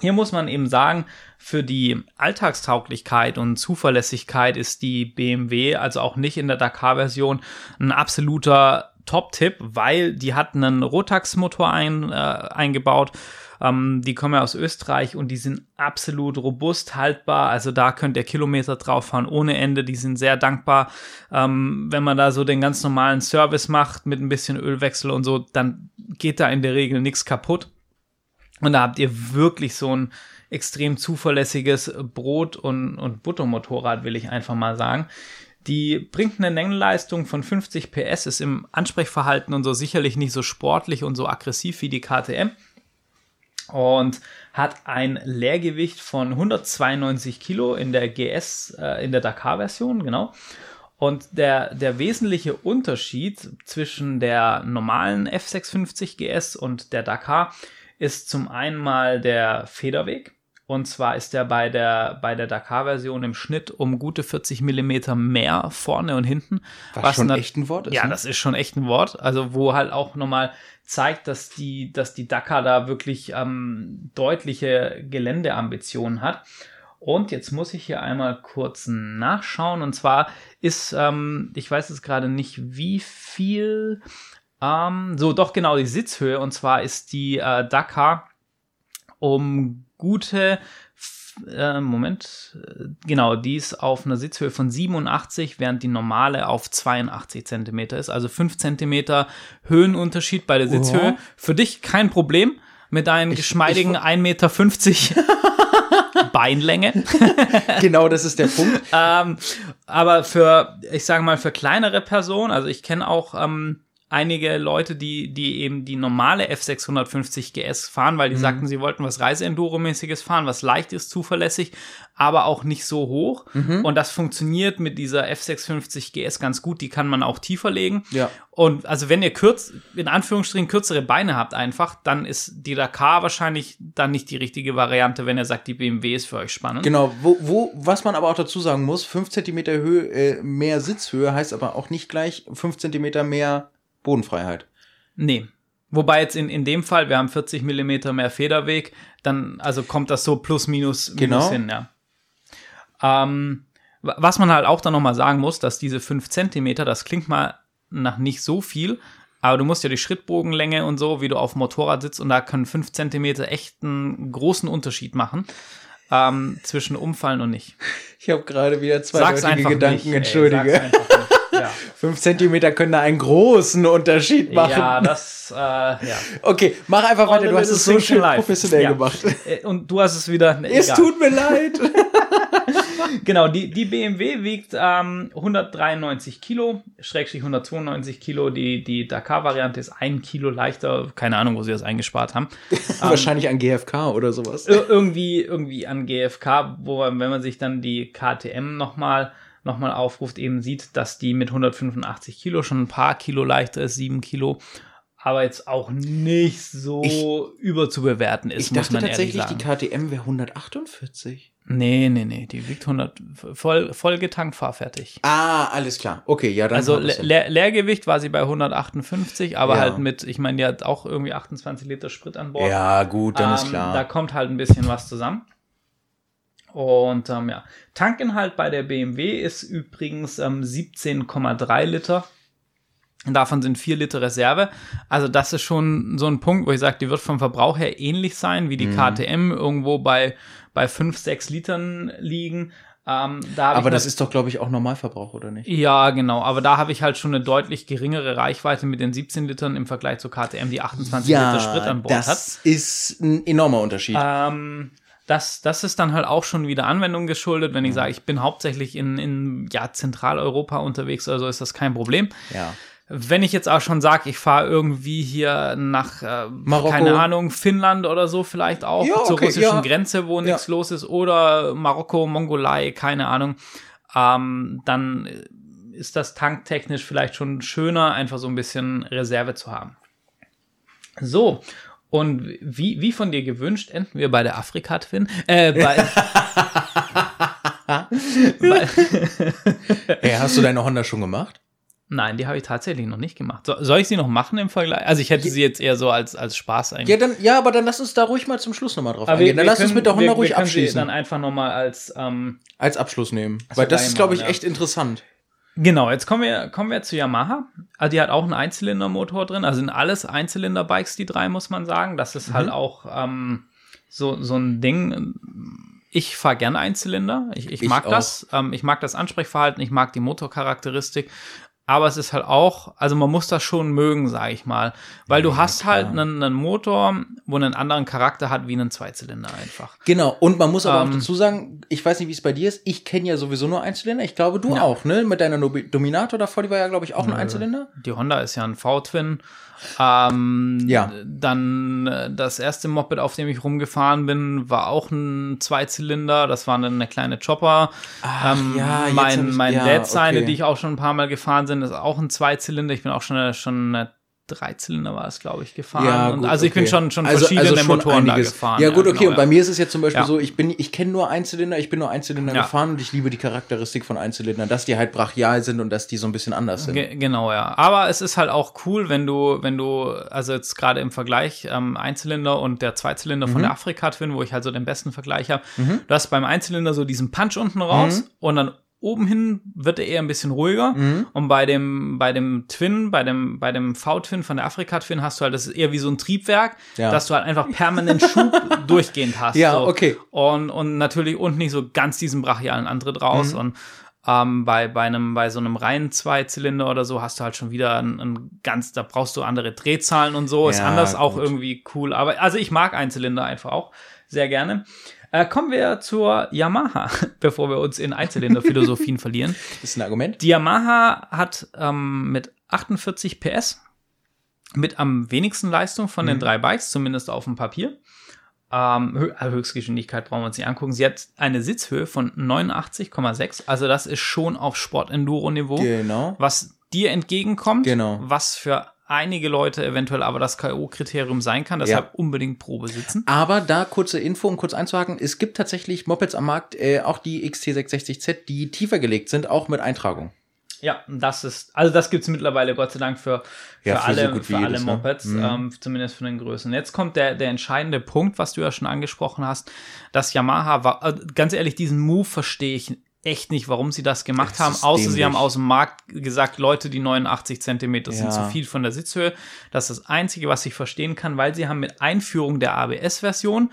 Hier muss man eben sagen, für die Alltagstauglichkeit und Zuverlässigkeit ist die BMW, also auch nicht in der Dakar-Version, ein absoluter Top-Tipp, weil die hat einen Rotax-Motor ein, äh, eingebaut. Ähm, die kommen ja aus Österreich und die sind absolut robust, haltbar. Also da könnt ihr Kilometer drauf fahren ohne Ende. Die sind sehr dankbar. Ähm, wenn man da so den ganz normalen Service macht mit ein bisschen Ölwechsel und so, dann geht da in der Regel nichts kaputt. Und da habt ihr wirklich so ein extrem zuverlässiges Brot- und, und Buttermotorrad, will ich einfach mal sagen. Die bringt eine Nennleistung von 50 PS, ist im Ansprechverhalten und so sicherlich nicht so sportlich und so aggressiv wie die KTM und hat ein Leergewicht von 192 Kilo in der GS, äh, in der Dakar-Version, genau. Und der, der wesentliche Unterschied zwischen der normalen F650 GS und der Dakar ist zum einen mal der Federweg. Und zwar ist der bei der, bei der Dakar-Version im Schnitt um gute 40 Millimeter mehr vorne und hinten.
Was, was schon echt ein Wort
ist. Ja, ne? das ist schon echt ein Wort. Also, wo halt auch nochmal zeigt, dass die, dass die Dakar da wirklich ähm, deutliche Geländeambitionen hat. Und jetzt muss ich hier einmal kurz nachschauen. Und zwar ist, ähm, ich weiß jetzt gerade nicht, wie viel. Ähm, so, doch genau die Sitzhöhe. Und zwar ist die äh, Dakar um gute, äh, Moment, äh, genau, die ist auf einer Sitzhöhe von 87, während die normale auf 82 Zentimeter ist. Also 5 Zentimeter Höhenunterschied bei der Sitzhöhe. Oh. Für dich kein Problem mit deinen ich, geschmeidigen 1,50 Meter Beinlänge.
genau, das ist der Punkt.
ähm, aber für, ich sage mal, für kleinere Personen, also ich kenne auch ähm, einige Leute, die, die eben die normale F650 GS fahren, weil die mhm. sagten, sie wollten was Reiseenduro-mäßiges fahren, was leicht ist, zuverlässig, aber auch nicht so hoch. Mhm. Und das funktioniert mit dieser F650 GS ganz gut. Die kann man auch tiefer legen.
Ja.
Und also wenn ihr kürz, in Anführungsstrichen kürzere Beine habt einfach, dann ist die Dakar wahrscheinlich dann nicht die richtige Variante, wenn ihr sagt, die BMW ist für euch spannend.
Genau, wo, wo, was man aber auch dazu sagen muss, 5 cm Höhe, äh, mehr Sitzhöhe heißt aber auch nicht gleich 5 cm mehr Bodenfreiheit.
Nee. Wobei jetzt in, in dem Fall, wir haben 40 Millimeter mehr Federweg, dann also kommt das so plus minus, minus
genau.
hin, ja. Ähm, was man halt auch dann nochmal sagen muss, dass diese 5 Zentimeter, das klingt mal nach nicht so viel, aber du musst ja die Schrittbogenlänge und so, wie du auf dem Motorrad sitzt, und da können 5 Zentimeter echt einen großen Unterschied machen. Ähm, zwischen Umfallen und nicht.
Ich habe gerade wieder zwei Gedanken, nicht, entschuldige. Ey. Fünf Zentimeter können da einen großen Unterschied machen.
Ja, das, äh, ja.
Okay, mach einfach weiter. Du hast es so schön live. professionell ja. gemacht.
Äh, und du hast es wieder.
Ne, es tut mir leid.
genau, die, die BMW wiegt ähm, 193 Kilo, Schrägstrich 192 Kilo. Die, die Dakar-Variante ist ein Kilo leichter. Keine Ahnung, wo sie das eingespart haben.
Wahrscheinlich ähm, an GFK oder sowas.
irgendwie, irgendwie an GFK, wo, wenn man sich dann die KTM nochmal nochmal aufruft, eben sieht, dass die mit 185 Kilo schon ein paar Kilo leichter ist, 7 Kilo, aber jetzt auch nicht so ich, überzubewerten ist,
ich muss man tatsächlich, ehrlich sagen. die KTM wäre 148.
Nee, nee, nee, die wiegt 100, voll, voll getankt, fahrfertig.
Ah, alles klar. Okay, ja, dann.
Also Le Leergewicht war sie bei 158, aber ja. halt mit, ich meine, die hat auch irgendwie 28 Liter Sprit an Bord.
Ja, gut, dann
ähm,
ist klar.
Da kommt halt ein bisschen was zusammen. Und ähm, ja, Tankinhalt bei der BMW ist übrigens ähm, 17,3 Liter. Davon sind 4 Liter Reserve. Also das ist schon so ein Punkt, wo ich sage, die wird vom Verbrauch her ähnlich sein wie die mhm. KTM, irgendwo bei, bei 5, 6 Litern liegen. Ähm,
da aber das ist doch, glaube ich, auch Normalverbrauch, oder nicht?
Ja, genau. Aber da habe ich halt schon eine deutlich geringere Reichweite mit den 17 Litern im Vergleich zur KTM, die 28
ja,
Liter Sprit an Bord
das
hat.
Das ist ein enormer Unterschied.
Ähm, das, das ist dann halt auch schon wieder Anwendung geschuldet. Wenn ich sage, ich bin hauptsächlich in, in ja, Zentraleuropa unterwegs, also ist das kein Problem.
Ja.
Wenn ich jetzt auch schon sage, ich fahre irgendwie hier nach, äh, keine Ahnung, Finnland oder so vielleicht auch, ja, zur russischen ja. Grenze, wo nichts ja. los ist, oder Marokko, Mongolei, keine Ahnung, ähm, dann ist das tanktechnisch vielleicht schon schöner, einfach so ein bisschen Reserve zu haben. So, und wie, wie von dir gewünscht, enden wir bei der Afrika-Twin. Äh, bei,
bei hey, hast du deine Honda schon gemacht?
Nein, die habe ich tatsächlich noch nicht gemacht. So, soll ich sie noch machen im Vergleich? Also ich hätte sie jetzt eher so als, als Spaß eigentlich.
Ja, dann, ja, aber dann lass uns da ruhig mal zum Schluss nochmal drauf aber eingehen. Dann lass können, uns mit der Honda wir, ruhig wir abschließen. Sie
dann einfach nochmal als ähm,
als Abschluss nehmen. Weil das ist, glaube ich, ja. echt interessant.
Genau, jetzt kommen wir, kommen wir zu Yamaha. Also die hat auch einen Einzylindermotor drin. Also sind alles Einzylinder-Bikes, die drei, muss man sagen. Das ist halt auch ähm, so, so ein Ding. Ich fahre gerne Einzylinder. Ich, ich,
Ich
mag
auch.
das. Ähm, ich mag das Ansprechverhalten. Ich mag die Motorcharakteristik. Aber es ist halt auch, also man muss das schon mögen, sage ich mal. Weil du hast
klar.
halt einen, einen Motor, wo einen anderen Charakter hat wie einen Zweizylinder einfach.
Genau, und man muss aber
Ähm,
auch dazu sagen, ich weiß nicht, wie es bei dir ist, ich kenne ja sowieso nur Einzylinder, ich glaube du
Ja.
auch, ne? Mit deiner Dominator davor, die war ja, glaube ich, auch ein Einzylinder.
Die Honda ist ja ein V-Twin. Ähm,
Ja.
Dann äh, das erste Moped, auf dem ich rumgefahren bin, war auch ein Zweizylinder. Das war eine kleine Chopper.
Ach,
ähm,
ja,
mein
ich-
mein
ja,
Dad seine,
okay.
die ich auch schon ein paar Mal gefahren bin, ist auch ein Zweizylinder. Ich bin auch schon, schon eine Dreizylinder war es, glaube ich, gefahren. und
gut,
also ich bin
okay.
schon, schon
Also-
verschiedene
also schon
Motoren da
einiges.
gefahren.
Ja, gut, okay.
genau,
und bei mir ist es jetzt zum Beispiel
Ja.
so, ich bin, ich kenne nur Einzylinder, ich bin nur Einzylinder
Ja.
gefahren und ich liebe die Charakteristik von Einzylindern, dass die halt brachial sind und dass die so ein bisschen anders sind.
Ge genau, ja. Aber es ist halt auch cool, wenn du, wenn du, also jetzt gerade im Vergleich ähm, Einzylinder und der Zweizylinder
Mhm.
von der Afrika Twin, wo ich halt so den besten Vergleich habe, du hast beim Einzylinder so diesen Punch unten raus
Mhm.
und dann oben hin wird er eher ein bisschen ruhiger und bei dem bei dem Twin, bei dem bei dem V-Twin von der Afrika Twin hast du halt das ist eher wie so ein Triebwerk,
Ja.
dass du halt einfach permanent Schub durchgehend hast.
Ja,
so.
okay.
Und und natürlich unten nicht so ganz diesen brachialen Antritt raus
Mhm.
und ähm, bei, bei einem, bei so einem reinen Zweizylinder oder so hast du halt schon wieder ein, ein ganz, da brauchst du andere Drehzahlen und so. ist
Ja,
anders auch
gut.
irgendwie cool. Aber also ich mag Einzylinder einfach auch sehr gerne. Äh, kommen wir zur Yamaha, bevor wir uns in Einzylinder-Philosophien verlieren.
Das ist ein Argument.
Die Yamaha hat ähm, mit 48 PS mit am wenigsten Leistung von
Mhm.
den drei Bikes, zumindest auf dem Papier. Ähm, äh, Höchstgeschwindigkeit brauchen wir uns nicht angucken. Sie hat eine Sitzhöhe von 89,6. Also das ist schon auf Sport-Enduro-Niveau,
Genau.
was dir entgegenkommt,
Genau.
was für einige Leute eventuell aber das K.O.-Kriterium sein kann. Deshalb unbedingt Probe sitzen.
Aber da kurze Info, um kurz einzuhaken, es gibt tatsächlich Mopeds am Markt, äh, auch die XT660Z, die tiefer gelegt sind, auch mit Eintragung.
Ja, das ist, also das gibt's mittlerweile Gott sei Dank für, für
Ja, für
alle,
so
für alle
jedes, ne?
Mopeds,
Mhm.
ähm, zumindest von den Größen. Jetzt kommt der, der entscheidende Punkt, was du ja schon angesprochen hast, dass Yamaha war, äh, ganz ehrlich, diesen Move verstehe ich echt nicht, warum sie das gemacht
Das
haben, außer sie
dämlich.
haben aus dem Markt gesagt, Leute, die 89 Zentimeter sind
Ja.
zu viel von der Sitzhöhe. Das ist das Einzige, was ich verstehen kann, weil sie haben mit Einführung der ABS-Version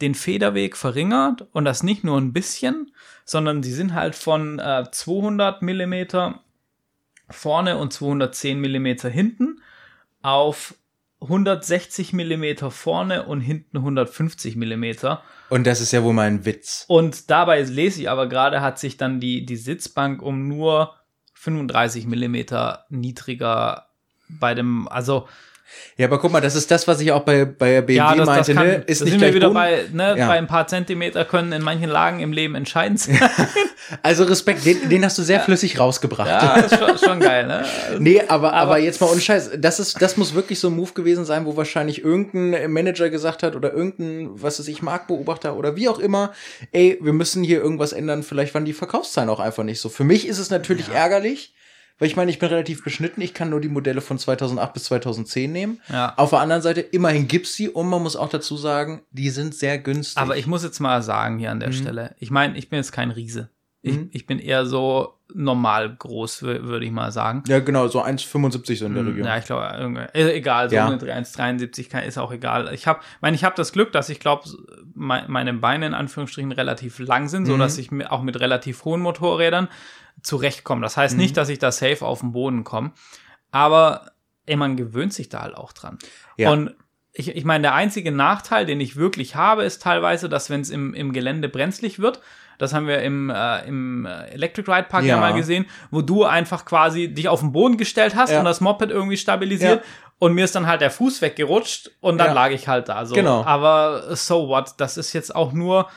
den Federweg verringert und das nicht nur ein bisschen, sondern sie sind halt von äh, 200 Millimeter vorne und 210 Millimeter hinten auf 160 Millimeter vorne und hinten 150 Millimeter.
Und das ist ja wohl mal ein Witz.
Und dabei lese ich aber gerade, hat sich dann die, die Sitzbank um nur 35 Millimeter niedriger bei dem, also
Ja, aber guck mal, das ist das, was ich auch bei, bei BMW
ja, das, das
meinte,
kann,
ne?
ist
nicht
sind wir wieder bei, ne,
Ja.
bei ein paar Zentimeter können in manchen Lagen im Leben entscheidend sein.
Also Respekt, den, den hast du sehr flüssig rausgebracht.
ja, ist schon, schon geil, ne?
Nee, aber, aber,
Aber-
jetzt mal ohne Scheiß, das ist, das muss wirklich so ein Move gewesen sein, wo wahrscheinlich irgendein Manager gesagt hat oder irgendein, was weiß ich, Marktbeobachter oder wie auch immer, ey, wir müssen hier irgendwas ändern, vielleicht waren die Verkaufszahlen auch einfach nicht so. Für mich ist es natürlich ärgerlich, weil ich meine, ich bin relativ beschnitten, ich kann nur die Modelle von 2008 bis 2010 nehmen.
Ja.
Auf der anderen Seite, immerhin gibt's sie und man muss auch dazu sagen, die sind sehr günstig.
Aber ich muss jetzt mal sagen hier an
Mhm.
der Stelle, ich meine, ich bin jetzt kein Riese. Ich, ich bin eher so normal groß, wür- würde ich mal sagen.
ja, genau, so 1,75 so in der Region.
Ja, ich glaube, irgendwie- egal, so
Ja.
eine 1,73 kann- ist auch egal. Ich habe, meine, ich habe das Glück, dass ich glaube, meine Beine in Anführungsstrichen relativ lang sind, so
Mhm.
dass ich auch mit relativ hohen Motorrädern zurechtkomme. Das heißt
Mhm.
nicht, dass ich da safe auf den Boden komme, aber ey, man gewöhnt sich da halt auch dran.
Ja.
Und ich, ich meine, der einzige Nachteil, den ich wirklich habe, ist teilweise, dass wenn es im, im Gelände brenzlig wird, das haben wir im, äh, im äh, Electric Ride Park ja.
Ja.
mal gesehen, wo du einfach quasi dich auf den Boden gestellt hast
Ja.
und das Moped irgendwie stabilisiert.
Ja.
Und mir ist dann halt der Fuß weggerutscht und dann lag ich halt da. So.
Genau.
Aber so what? Das ist jetzt auch nur,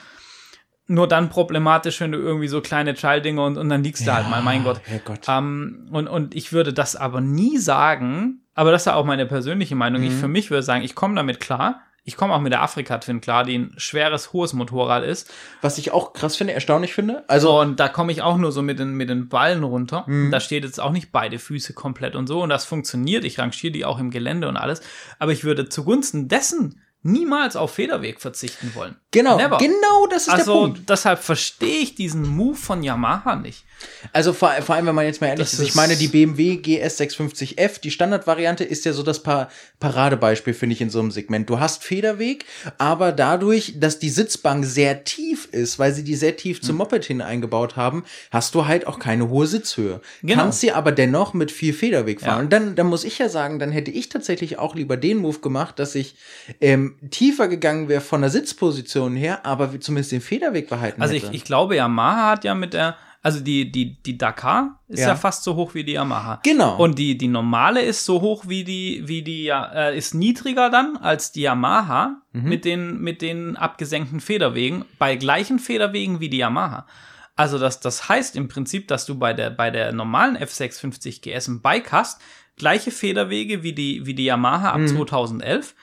nur dann problematisch, wenn du irgendwie so kleine Child-Dinge und, und dann liegst du halt mal, mein Gott.
Herrgott.
Ähm, und, und ich würde das aber nie sagen, aber das ist ja auch meine persönliche Meinung.
Mhm.
Ich für mich würde sagen, ich komme damit klar. Ich komme auch mit der Afrika Twin klar, die ein schweres, hohes Motorrad ist.
Was ich auch krass finde, erstaunlich finde. Also,
Und da komme ich auch nur so mit den, mit den Ballen runter.
Mhm.
Da steht jetzt auch nicht beide Füße komplett und so. Und das funktioniert. Ich rangiere die auch im Gelände und alles. Aber ich würde zugunsten dessen niemals auf Federweg verzichten wollen.
Genau,
Never.
genau das ist der
Also
Punkt.
deshalb verstehe ich diesen Move von Yamaha nicht.
Also vor, vor allem, wenn man jetzt mal ehrlich
Das
ist, ich meine, die BMW GS 650F, die Standardvariante ist ja so das pa Paradebeispiel, finde ich, in so einem Segment. Du hast Federweg, aber dadurch, dass die Sitzbank sehr tief ist, weil sie die sehr tief
Hm.
zum Moped hin eingebaut haben, hast du halt auch keine hohe Sitzhöhe.
Genau.
Kannst sie aber dennoch mit viel Federweg fahren.
Ja.
Und dann, dann muss ich ja sagen, dann hätte ich tatsächlich auch lieber den Move gemacht, dass ich ähm, tiefer gegangen wäre von der Sitzposition her, aber zumindest den Federweg behalten
Also
hätte.
ich, ich glaube, Yamaha hat ja mit der, also die, die, die Dakar ist ja.
Ja.
fast so hoch wie die Yamaha.
Genau.
Und die, die normale ist so hoch wie die, wie die, äh, ist niedriger dann als die Yamaha
Mhm.
mit den, mit den abgesenkten Federwegen, bei gleichen Federwegen wie die Yamaha. Also das, das heißt im Prinzip, dass du bei der, bei der normalen F650 GS ein Bike hast, gleiche Federwege wie die, wie die Yamaha
Mhm.
ab 2011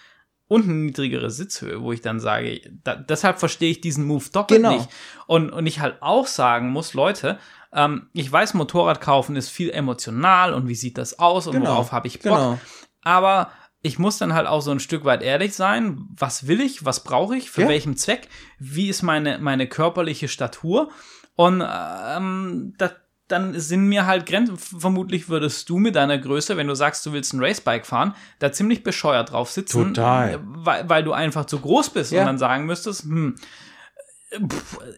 und eine niedrigere Sitzhöhe, wo ich dann sage, da, deshalb verstehe ich diesen Move doppelt
Genau.
nicht. Und, und ich halt auch sagen muss, Leute, ähm, ich weiß, Motorrad kaufen ist viel emotional und wie sieht das aus und
Genau,
worauf habe ich Bock.
genau.
Aber ich muss dann halt auch so ein Stück weit ehrlich sein, was will ich, was brauche ich, für
Ja.
welchen Zweck, wie ist meine, meine körperliche Statur und ähm, da, dann sind mir halt Grenzen, vermutlich würdest du mit deiner Größe, wenn du sagst, du willst ein Racebike fahren, da ziemlich bescheuert drauf sitzen,
Total.
weil, weil du einfach zu groß bist
Ja.
und dann sagen müsstest, hm,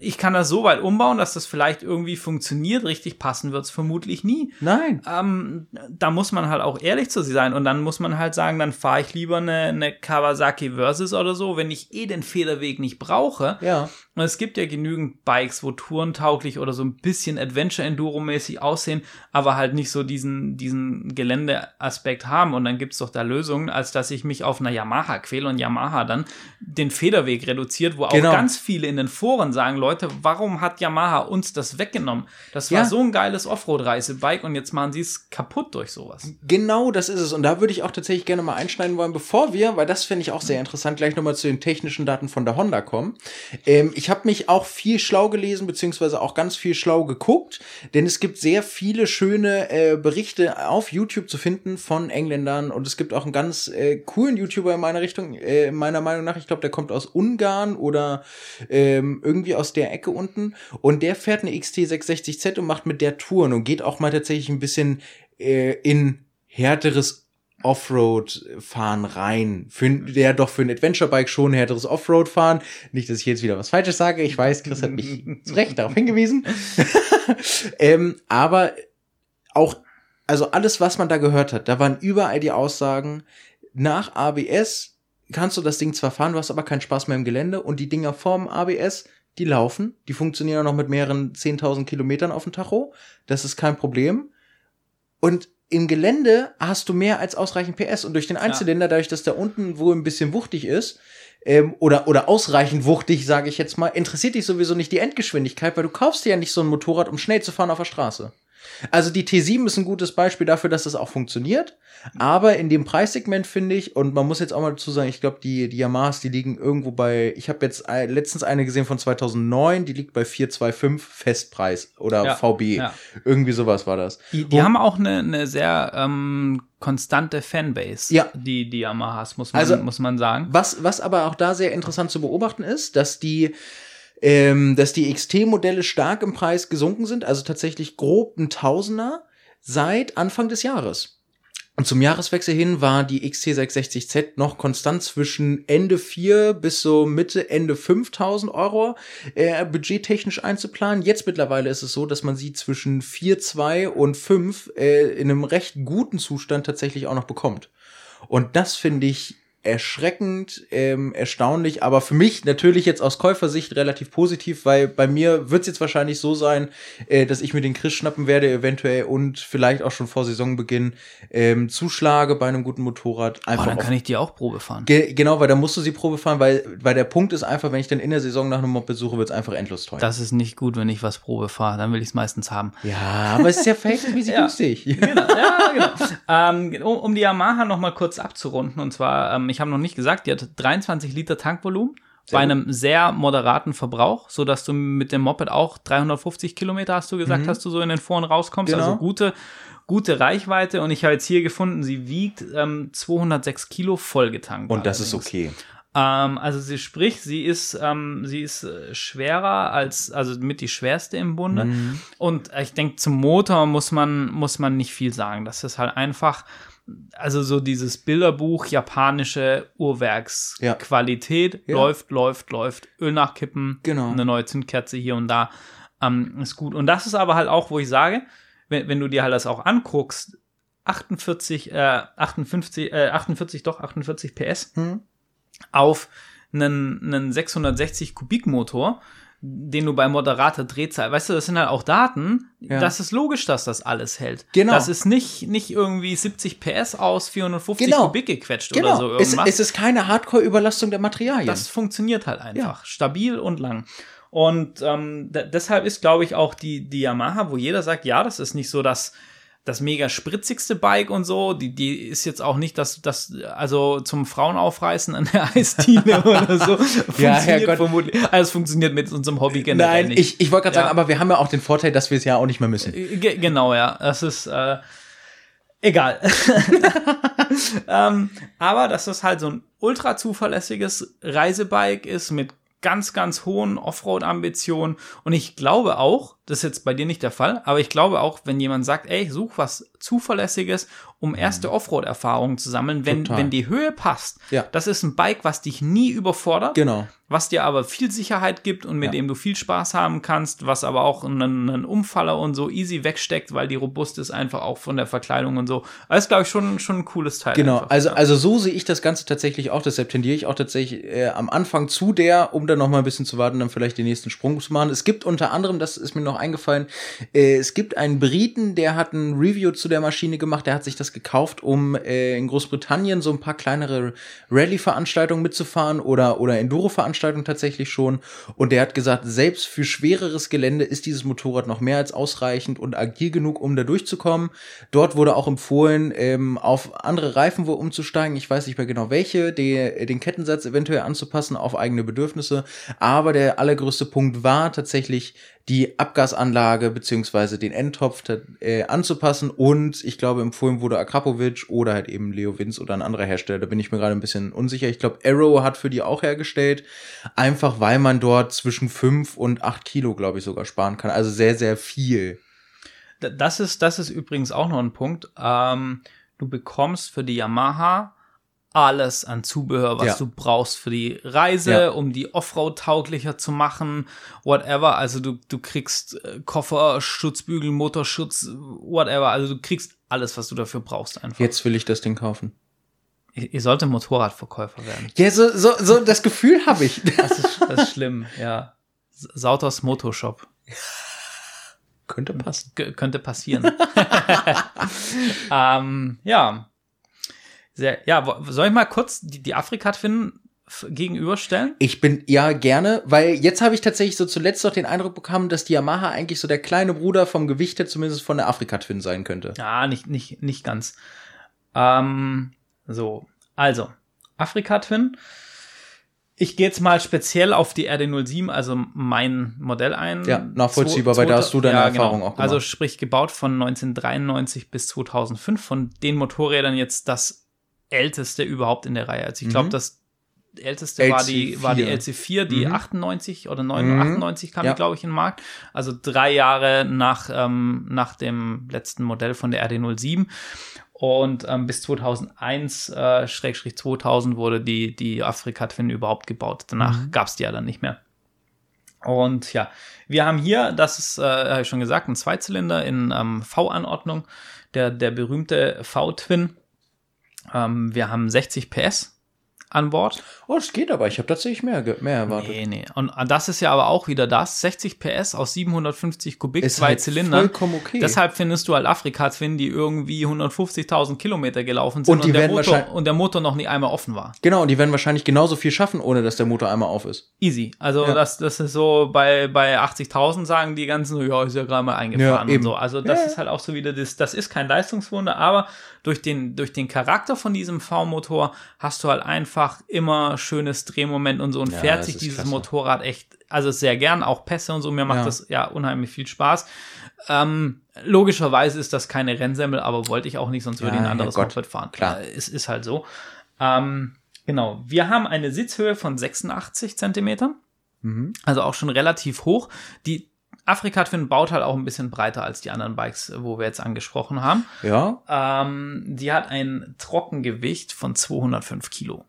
ich kann das so weit umbauen, dass das vielleicht irgendwie funktioniert, richtig passen wird es vermutlich nie
Nein.
ähm, da muss man halt auch ehrlich zu sich sein und dann muss man halt sagen, dann fahre ich lieber eine, eine Kawasaki Versus oder so, wenn ich eh den Federweg nicht brauche.
Ja.
Und es gibt ja genügend Bikes, wo tourentauglich oder so ein bisschen Adventure-Enduro-mäßig aussehen, aber halt nicht so diesen, diesen Geländeaspekt haben. Und dann gibt's doch da Lösungen, als dass ich mich auf einer Yamaha quäle und Yamaha dann den Federweg reduziert, wo
Genau.
auch ganz viele in den Foren sagen, Leute, warum hat Yamaha uns das weggenommen? Das war
Ja.
so ein geiles Offroad-Reisebike und jetzt machen sie es kaputt durch sowas.
Genau, das ist es. Und da würde ich auch tatsächlich gerne mal einschneiden wollen, bevor wir, weil das finde ich auch sehr interessant, gleich nochmal zu den technischen Daten von der Honda kommen. Ähm, ich habe mich auch viel schlau gelesen, beziehungsweise auch ganz viel schlau geguckt, denn es gibt sehr viele schöne äh, Berichte auf YouTube zu finden von Engländern und es gibt auch einen ganz äh, coolen YouTuber in meiner Richtung, äh, meiner Meinung nach. Ich glaube, der kommt aus Ungarn oder ähm, irgendwie aus der Ecke unten und der fährt eine XT660Z und macht mit der Touren und geht auch mal tatsächlich ein bisschen äh, in härteres Offroad-Fahren rein. Für, der doch für ein Adventure-Bike schon härteres Offroad-Fahren. Nicht, dass ich jetzt wieder was Falsches sage. Ich weiß, Chris hat mich zu Recht darauf hingewiesen. ähm, aber auch, also alles, was man da gehört hat, da waren überall die Aussagen, nach ABS kannst du das Ding zwar fahren, du hast aber keinen Spaß mehr im Gelände und die Dinger vorm ABS, die laufen, die funktionieren auch noch mit mehreren 10.000 Kilometern auf dem Tacho. Das ist kein Problem. Und im Gelände hast du mehr als ausreichend PS und durch den Einzylinder, dadurch, dass da unten wohl ein bisschen wuchtig ist, ähm, oder, oder ausreichend wuchtig, sage ich jetzt mal, interessiert dich sowieso nicht die Endgeschwindigkeit, weil du kaufst dir ja nicht so ein Motorrad, um schnell zu fahren auf der Straße. Also die T7 ist ein gutes Beispiel dafür, dass das auch funktioniert. Aber in dem Preissegment finde ich, und man muss jetzt auch mal dazu sagen, ich glaube, die, die Yamahas, die liegen irgendwo bei, ich habe jetzt letztens eine gesehen von 2009, die liegt bei 425 Festpreis oder
Ja,
VB.
ja.
Irgendwie sowas war das.
Die, die haben auch eine, eine sehr ähm, konstante Fanbase,
Ja.
die, die Yamahas, muss man,
Also-
muss man sagen.
Was, was aber auch da sehr interessant zu beobachten ist, dass die, ähm, dass die XT-Modelle stark im Preis gesunken sind, also tatsächlich grob ein Tausender seit Anfang des Jahres. Und zum Jahreswechsel hin war die XT660Z noch konstant zwischen Ende 4 bis so Mitte, Ende 5000 Euro äh, budgettechnisch einzuplanen. Jetzt mittlerweile ist es so, dass man sie zwischen 4, 2 und 5 äh, in einem recht guten Zustand tatsächlich auch noch bekommt. Und das finde ich erschreckend, ähm, erstaunlich, aber für mich natürlich jetzt aus Käufersicht relativ positiv, weil bei mir wird es jetzt wahrscheinlich so sein, äh, dass ich mir den Chris schnappen werde eventuell und vielleicht auch schon vor Saisonbeginn ähm, zuschlage bei einem guten Motorrad.
Oh,
Einfach
dann
auf
kann ich die auch Probe fahren.
Ge genau, weil da musst du sie Probe fahren, weil, weil der Punkt ist einfach, wenn ich dann in der Saison nach einem Moped suche, wird es einfach endlos teuer.
Das ist nicht gut, wenn ich was Probe fahre. Dann will ich es meistens haben.
ja, aber es ist ja verhältnismäßig günstig.
Genau, ja, genau. ähm, um, um die Yamaha noch mal kurz abzurunden, und zwar, ähm, ich habe noch nicht gesagt, die hat 23 Liter Tankvolumen
Sehr
bei einem sehr moderaten Verbrauch, so dass du mit dem Moped auch 350 Kilometer, hast du gesagt, hast du so in den Foren rauskommst.
Genau.
Also gute, gute Reichweite. Und ich habe jetzt hier gefunden, sie wiegt ähm, 206 Kilo vollgetankt.
Und das ist
allerdings.
okay.
Ähm, also sie spricht, sie ist, ähm, sie ist äh, schwerer als, also mit die schwerste im Bunde.
Mhm.
Und ich denke, zum Motor muss man, muss man nicht viel sagen. Das ist halt einfach, also so dieses Bilderbuch, japanische Uhrwerksqualität,
Ja.
läuft, läuft, läuft, Öl nachkippen,
Genau.
eine neue Zündkerze hier und da, ähm, ist gut. Und das ist aber halt auch, wo ich sage, wenn, wenn du dir halt das auch anguckst, 48, äh, 58, äh, 48, doch, 48 PS
Mhm.
auf einen, einen 660 Kubik Motor, den du bei moderater Drehzahl, weißt du, das sind halt auch Daten,
Ja.
das ist logisch, dass das alles hält.
Genau.
Das ist nicht, nicht irgendwie 70 PS aus 450
Genau.
Kubik gequetscht
Genau.
oder so
es,
irgendwas.
es ist keine Hardcore-Überlastung der Materialien.
Das funktioniert halt einfach. Stabil und lang. Und ähm, de- deshalb ist, glaube ich, auch die, die Yamaha, wo jeder sagt, ja, das ist nicht so das, das mega spritzigste Bike und so. Die, die ist jetzt auch nicht das, das also zum Frauenaufreißen an der Eisdiele oder so.
Ja, Herrgott.
vermutlich. Also es funktioniert mit unserem Hobby generell
Nein,
nicht.
ich, ich wollte gerade sagen,
Ja.
aber wir haben ja auch den Vorteil, dass wir es ja auch nicht mehr müssen.
Ge genau, ja. Das ist äh, egal. ähm, aber dass das halt so ein ultra zuverlässiges Reisebike ist mit ganz, ganz hohen Offroad-Ambitionen. Und ich glaube auch, das ist jetzt bei dir nicht der Fall, aber ich glaube auch, wenn jemand sagt, ey, such was Zuverlässiges, um erste Offroad-Erfahrungen zu sammeln, wenn,
Mhm. Total.
wenn die Höhe passt,
Ja.
das ist ein Bike, was dich nie überfordert
Genau.
Was dir aber viel Sicherheit gibt und mit
Ja.
dem du viel Spaß haben kannst, was aber auch einen, einen Umfaller und so easy wegsteckt, weil die robust ist einfach auch von der Verkleidung und so. Das ist, glaube ich, schon, schon ein cooles Teil.
Genau,
einfach.
also,
Ja.
also so sehe ich das Ganze tatsächlich auch. Deshalb tendiere ich auch tatsächlich äh, am Anfang zu der, um dann noch mal ein bisschen zu warten, dann vielleicht den nächsten Sprung zu machen. Es gibt unter anderem, das ist mir noch eingefallen, äh, es gibt einen Briten, der hat ein Review zu der Maschine gemacht. Der hat sich das gekauft, um äh, in Großbritannien so ein paar kleinere Rallye-Veranstaltungen mitzufahren oder, oder Enduro-Veranstaltungen tatsächlich schon. Und der hat gesagt, selbst für schwereres Gelände ist dieses Motorrad noch mehr als ausreichend und agil genug, um da durchzukommen. Dort wurde auch empfohlen, ähm, auf andere Reifen wohl umzusteigen. Ich weiß nicht mehr genau welche, die, den Kettensatz eventuell anzupassen auf eigene Bedürfnisse. Aber der allergrößte Punkt war tatsächlich die Abgasanlage beziehungsweise den Endtopf äh, anzupassen und ich glaube empfohlen wurde Akrapovic oder halt eben Leo Vince oder ein anderer Hersteller, da bin ich mir gerade ein bisschen unsicher. Ich glaube Arrow hat für die auch hergestellt, einfach weil man dort zwischen fünf und acht Kilo, glaube ich, sogar sparen kann. Also sehr, sehr viel.
Das ist, das ist übrigens auch noch ein Punkt. Ähm, du bekommst für die Yamaha alles an Zubehör, was
Ja.
du brauchst für die Reise,
Ja.
um die Offroad tauglicher zu machen, whatever. Also du, du kriegst äh, Koffer, Schutzbügel, Motorschutz, whatever. Also du kriegst alles, was du dafür brauchst einfach.
Jetzt will ich das Ding kaufen.
Ihr, sollte Motorradverkäufer werden.
Ja, so, so, so das Gefühl habe ich.
Das ist, das ist schlimm, ja. S- Sautos Motorshop.
Könnte passen.
G könnte passieren. ähm, ja. Sehr, ja, soll ich mal kurz die, die Afrika-Twin gegenüberstellen?
Ich bin ja gerne, weil jetzt habe ich tatsächlich so zuletzt noch den Eindruck bekommen, dass die Yamaha eigentlich so der kleine Bruder vom Gewicht her zumindest von der Afrika Twin sein könnte.
Ja, nicht, nicht, nicht ganz. Ähm, so, also, Afrika-Twin. Ich gehe jetzt mal speziell auf die RD07, also mein Modell ein.
Ja, nachvollziehbar, weil da hast du deine Erfahrung auch gemacht.
Also sprich gebaut von 1993 bis 2005, von den Motorrädern jetzt das älteste überhaupt in der Reihe. Also ich glaube,
Mhm.
das älteste war die,
LC4.
war die LC4, die
Mhm.
98 oder
Mhm.
998 kam
Ja.
die, glaube ich, in den Markt. Also drei Jahre nach, ähm, nach dem letzten Modell von der RD07. Und ähm, bis 2001, äh, Schrägstrich 2000, wurde die, die Afrika Twin überhaupt gebaut. Danach
Mhm.
gab's die ja dann nicht mehr. Und ja, wir haben hier, das ist, äh, habe ich schon gesagt, ein Zweizylinder in ähm, V-Anordnung, der, der berühmte V-Twin. Ähm, wir haben 60 PS an Bord.
Oh, das geht aber. Ich habe tatsächlich mehr, mehr erwartet.
Nee, nee. Und das ist ja aber auch wieder das. 60 PS aus 750 Kubik,
Ist
zwei
halt
Zylindern.
vollkommen okay.
Deshalb findest du halt Afrika-Twin, die irgendwie 150.000 Kilometer gelaufen sind
Und die
der Motor, und der Motor noch nie einmal offen war.
Genau, und die werden wahrscheinlich genauso viel schaffen, ohne dass der Motor einmal auf ist.
Easy. Also
Ja.
das, das ist so bei, bei 80.000 sagen die ganzen, ja, ist ja gerade mal eingefahren
Ja,
und so. Also das
Ja.
ist halt auch so wieder das, das ist kein Leistungswunder, aber durch den, durch den Charakter von diesem V-Motor hast du halt einfach immer schönes Drehmoment und so und
Ja,
fährt sich dieses
klasse.
Motorrad echt, also sehr gern, auch Pässe und so, mir macht
Ja.
das ja unheimlich viel Spaß. Ähm, logischerweise ist das keine Rennsemmel, aber wollte ich auch nicht, sonst würde ich ein anderes. Moped fahren.
Klar.
Äh, Es ist halt so. Ähm, Genau. Wir haben eine Sitzhöhe von 86 Zentimetern.
Mhm.
Also auch schon relativ hoch. Die Afrika Twin baut halt auch ein bisschen breiter als die anderen Bikes, wo wir jetzt angesprochen haben.
Ja.
Ähm, die hat ein Trockengewicht von 205 Kilo.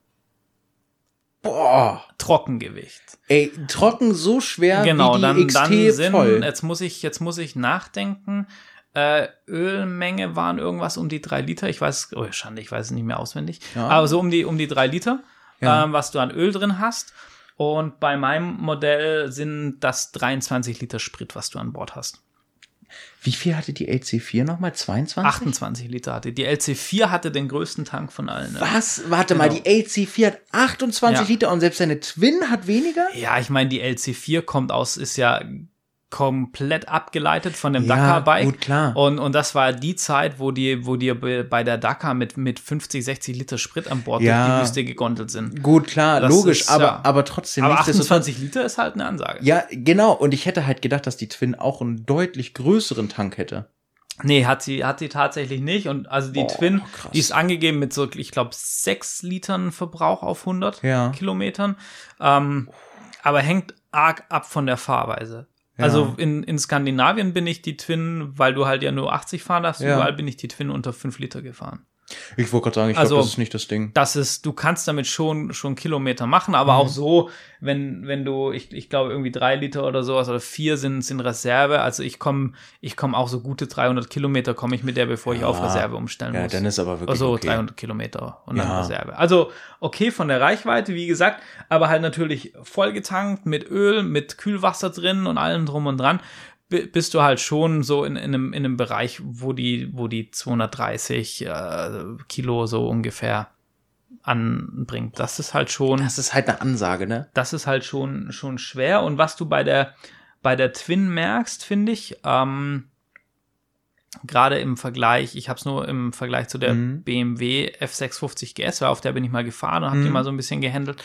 Boah.
Trockengewicht.
Ey, trocken so schwer
genau,
wie die
dann,
XT
dann sind,
voll.
jetzt muss ich, jetzt muss ich nachdenken. Äh, Ölmenge waren irgendwas um die drei Liter. Ich weiß, oh Schande, ich weiß es nicht mehr auswendig.
Ja.
Aber so um die, um die drei Liter,
Ja.
ähm, was du an Öl drin hast. Und bei meinem Modell sind das 23 Liter Sprit, was du an Bord hast.
Wie viel hatte die LC4 nochmal? 22?
28 Liter hatte. Die LC4 hatte den größten Tank von allen. Ne?
Was? Warte mal,
Genau.
die LC4 hat 28
Ja.
Liter und selbst seine Twin hat weniger?
Ja, ich meine, die LC4 kommt aus, ist ja komplett abgeleitet von dem
Ja,
Dakar-Bike.
gut, klar.
Und, und das war die Zeit, wo die, wo die be- bei der Dakar mit, mit 50, 60 Liter Sprit an Bord
Ja.
durch die Wüste gegondelt sind.
Gut, klar,
Das
logisch,
ist,
aber,
ja.
aber trotzdem.
Aber
nichtsdestotrotz-
28 Liter ist halt eine Ansage.
Ja, genau. Und ich hätte halt gedacht, dass die Twin auch einen deutlich größeren Tank hätte.
Nee, hat sie, hat sie tatsächlich nicht. Und also die
Boah,
Twin,
krass.
die ist angegeben mit so, ich glaube, 6 Litern Verbrauch auf 100
Ja.
Kilometern. Ähm, aber hängt arg ab von der Fahrweise.
Ja.
Also in, in Skandinavien bin ich die Twin, weil du halt ja nur 80 fahren darfst,
Ja.
überall bin ich die Twin unter 5 Liter gefahren.
Ich wollte gerade sagen, ich
Also-
glaube, das ist nicht das Ding.
Das ist, du kannst damit schon, schon Kilometer machen, aber
Mhm.
auch so, wenn, wenn du, ich, ich glaube, irgendwie drei Liter oder sowas oder vier sind, sind Reserve. Also ich komme, ich komme auch so gute 300 Kilometer komme ich mit der, bevor ich
Ja.
auf Reserve umstellen
Ja,
muss.
dann ist aber wirklich
Also
okay.
300 Kilometer und dann
Ja.
Reserve. Also okay von der Reichweite, wie gesagt, aber halt natürlich vollgetankt mit Öl, mit Kühlwasser drin und allem drum und dran, bist du halt schon so in, in, einem, in einem Bereich, wo die, wo die 230 äh, Kilo so ungefähr anbringt. Das ist halt schon,
Das ist halt eine Ansage, ne?
das ist halt schon, schon schwer. Und was du bei der, bei der Twin merkst, finde ich, ähm, gerade im Vergleich, ich habe es nur im Vergleich zu der
Mhm.
BMW F650 GS, weil auf der bin ich mal gefahren und habe die
Mhm.
mal so ein bisschen gehandelt.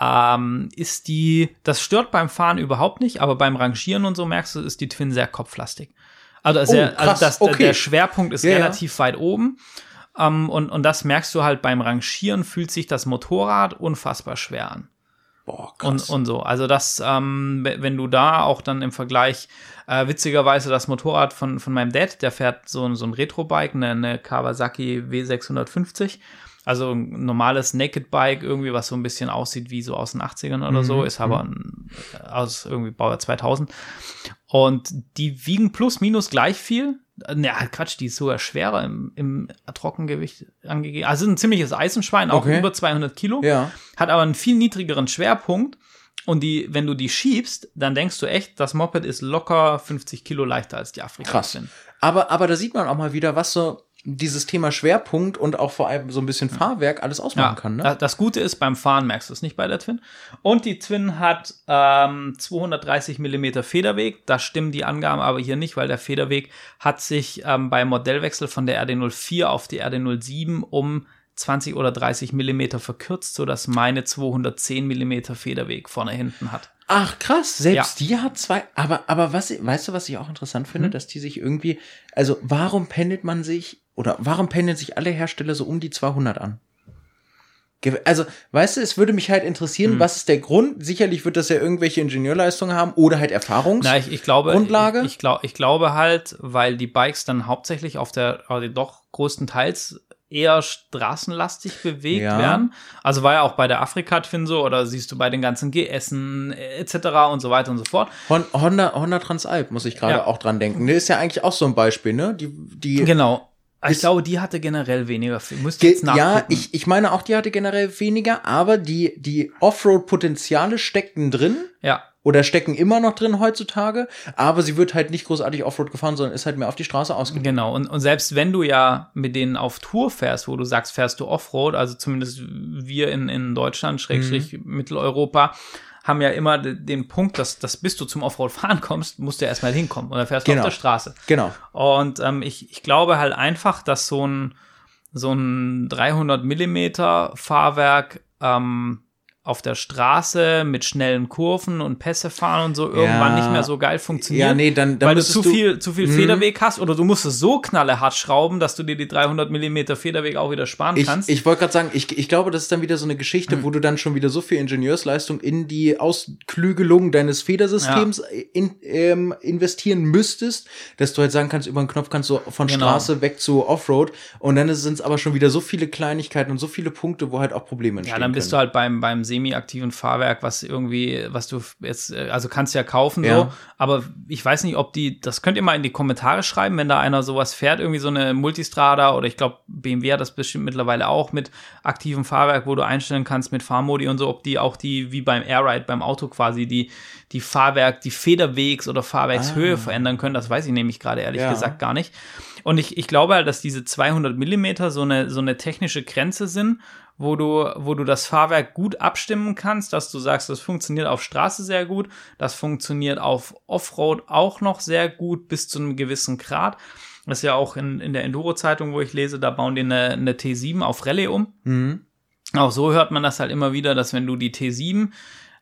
Ähm, ist die, das stört beim Fahren überhaupt nicht, aber beim Rangieren und so merkst du, ist die Twin sehr kopflastig. Also, sehr,
Oh, krass,
also das, der-
okay.
der Schwerpunkt ist
Ja, ja.
relativ weit oben. Ähm, und, und das merkst du halt beim Rangieren, fühlt sich das Motorrad unfassbar schwer an.
Boah,
Und, und so. Also das, ähm, we- wenn du da auch dann im Vergleich, äh, witzigerweise das Motorrad von, von meinem Dad, der fährt so, ein- so ein Retro-Bike, eine, eine Kawasaki W650. Also ein normales Naked-Bike, irgendwie, was so ein bisschen aussieht wie so aus den 80ern oder so,
Mhm,
ist aber ein, aus irgendwie Baujahr 2000. Und die wiegen plus minus gleich viel. Ne, Quatsch, die ist sogar schwerer im, im Trockengewicht angegeben. Also ein ziemliches Eisenschwein, auch
Okay.
über 200 Kilo
Ja.
hat aber einen viel niedrigeren Schwerpunkt. Und die, wenn du die schiebst, dann denkst du echt, das Moped ist locker 50 Kilo leichter als die Afrika.
Krass. Aber, aber da sieht man auch mal wieder, was so dieses Thema Schwerpunkt und auch vor allem so ein bisschen Fahrwerk alles ausmachen
Ja,
kann, ne?
da- das Gute ist, beim Fahren merkst du es nicht bei der Twin. Und die Twin hat ähm, 230 Millimeter Federweg. Da stimmen die Angaben aber hier nicht, weil der Federweg hat sich ähm, beim Modellwechsel von der RD04 auf die RD07 um 20 oder 30 Millimeter verkürzt, sodass meine 210 Millimeter Federweg vorne hinten hat.
Ach krass, selbst die hat zwei. Aber, aber was, weißt du, was ich auch interessant finde,
Mhm.
dass die sich irgendwie, also warum pendelt man sich oder warum pendeln sich alle Hersteller so um die 200 an? Also, weißt du, es würde mich halt interessieren,
Mhm.
was ist der Grund? Sicherlich wird das ja irgendwelche Ingenieurleistungen haben oder halt Erfahrungs.
Na, ich, ich glaube,
Grundlage?
Ich, ich, glaub, ich glaube halt, weil die Bikes dann hauptsächlich auf der, also doch größtenteils eher straßenlastig bewegt
Ja.
werden. Also war ja auch bei der Afrika Twin so oder siehst du bei den ganzen GSen äh, etc. und so weiter und so fort.
Hon Honda, Honda Transalp muss ich gerade
Ja.
auch dran denken. Das ist ja eigentlich auch so ein Beispiel, ne? Die, die
Genau. Ich glaube, die hatte generell weniger. Müsste jetzt nachgucken.
ja, ich, ich meine auch, die hatte generell weniger, aber die, die Offroad-Potenziale steckten drin
ja.
Oder stecken immer noch drin heutzutage, aber sie wird halt nicht großartig Offroad gefahren, sondern ist halt mehr auf die Straße ausgelegt.
Genau, und, und selbst wenn du ja mit denen auf Tour fährst, wo du sagst, fährst du Offroad, also zumindest wir in, in Deutschland, Schrägstrich Mitteleuropa, haben ja immer de- den Punkt, dass, dass bis du zum Offroad fahren kommst, musst du erstmal hinkommen und dann fährst du
Genau.
auf der Straße.
Genau.
Und ähm, ich, ich glaube halt einfach, dass so ein, so ein 300 Millimeter Fahrwerk ähm, auf der Straße mit schnellen Kurven und Pässe fahren und so irgendwann
Ja.
nicht mehr so geil funktioniert.
Ja, nee, dann- dann
weil du zu
du-
viel, zu viel
Mhm.
Federweg hast oder du musst es so knallehart schrauben, dass du dir die 300 Millimeter Federweg auch wieder sparen
Ich,
kannst.
ich wollte gerade sagen, ich, ich glaube, das ist dann wieder so eine Geschichte, wo du dann schon wieder so viel Ingenieursleistung in die Ausklügelung deines Federsystems in, ähm, investieren müsstest, dass du halt sagen kannst, über den Knopf kannst du von
Genau.
Straße weg zu Offroad und dann sind es aber schon wieder so viele Kleinigkeiten und so viele Punkte, wo halt auch Probleme entstehen
Ja, dann bist
können.
du halt beim, beim semi-aktiven Fahrwerk, was irgendwie, was du jetzt, äh, also kannst ja kaufen
Ja.
so, aber ich weiß nicht, ob die, das könnt ihr mal in die Kommentare schreiben, wenn da einer sowas fährt, irgendwie so eine Multistrada oder ich glaube, BMW hat das bestimmt mittlerweile auch mit aktivem Fahrwerk, wo du einstellen kannst mit Fahrmodi und so, ob die auch die, wie beim Airride, beim Auto quasi, die, die Fahrwerk, die Federwegs- oder Fahrwerkshöhe verändern können, das weiß ich nämlich gerade ehrlich
Ah. Ja.
gesagt gar nicht. Und ich, ich glaube halt, dass diese 200 Millimeter so eine, so eine technische Grenze sind, wo du, wo du das Fahrwerk gut abstimmen kannst, dass du sagst, das funktioniert auf Straße sehr gut, das funktioniert auf Offroad auch noch sehr gut bis zu einem gewissen Grad. Das ist ja auch in, in der Enduro-Zeitung, wo ich lese, da bauen die eine, eine T7 auf Rallye um.
Mhm.
Auch so hört man das halt immer wieder, dass wenn du die T7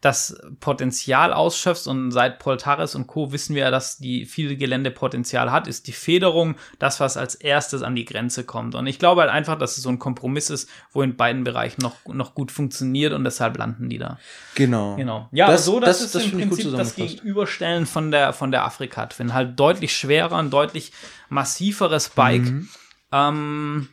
das Potenzial ausschöpfst und seit Poltaris und Co. wissen wir ja, dass die viel Geländepotenzial hat, ist die Federung das, was als erstes an die Grenze kommt. Und ich glaube halt einfach, dass es so ein Kompromiss ist, wo in beiden Bereichen noch, noch gut funktioniert und deshalb landen die da.
Genau.
Genau. Ja,
Das-
so, das,
das-
ist
das
im Prinzip das. Gegenüberstellen von der, von der Afrika Twin. Halt deutlich schwerer, ein deutlich massiveres Bike.
Mhm.
Ähm.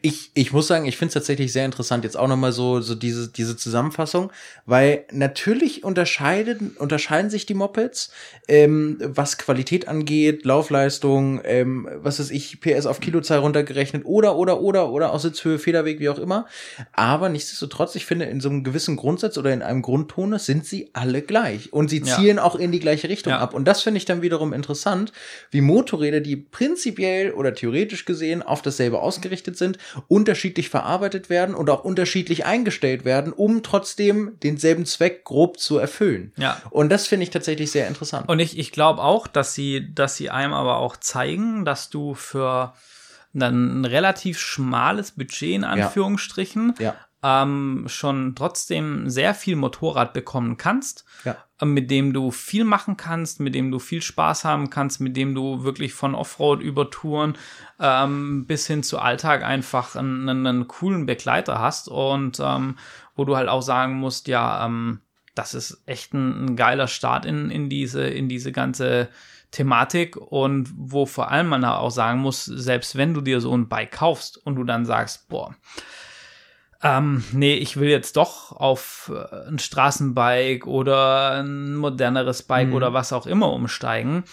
Ich, ich muss sagen, ich finde es tatsächlich sehr interessant, jetzt auch nochmal so, so diese, diese Zusammenfassung, weil natürlich unterscheiden, unterscheiden sich die Mopeds, ähm, was Qualität angeht, Laufleistung, ähm, was weiß ich, PS auf Kilozahl runtergerechnet oder, oder, oder, oder auch Sitzhöhe, Federweg, wie auch immer. Aber nichtsdestotrotz, ich finde, in so einem gewissen Grundsatz oder in einem Grundtonus sind sie alle gleich und sie
Ja.
zielen auch in die gleiche Richtung
Ja.
ab. Und das finde ich dann wiederum interessant, wie Motorräder, die prinzipiell oder theoretisch gesehen auf dasselbe ausgerichtet sind, unterschiedlich verarbeitet werden und auch unterschiedlich eingestellt werden, um trotzdem denselben Zweck grob zu erfüllen.
Ja.
Und das finde ich tatsächlich sehr interessant.
Und ich, ich glaube auch, dass sie, dass sie einem aber auch zeigen, dass du für ein relativ schmales Budget in Anführungsstrichen
ja,
ähm, schon trotzdem sehr viel Motorrad bekommen kannst,
ja,
mit dem du viel machen kannst, mit dem du viel Spaß haben kannst, mit dem du wirklich von Offroad über Touren ähm, bis hin zu Alltag einfach einen, einen, einen coolen Begleiter hast und ähm, wo du halt auch sagen musst, ja, ähm, das ist echt ein, ein geiler Start in, in diese, in diese ganze Thematik und wo vor allem man auch sagen muss, selbst wenn du dir so ein Bike kaufst und du dann sagst, boah, ähm, nee, ich will jetzt doch auf äh, ein Straßenbike oder ein moderneres Bike
Mhm.
oder was auch immer umsteigen.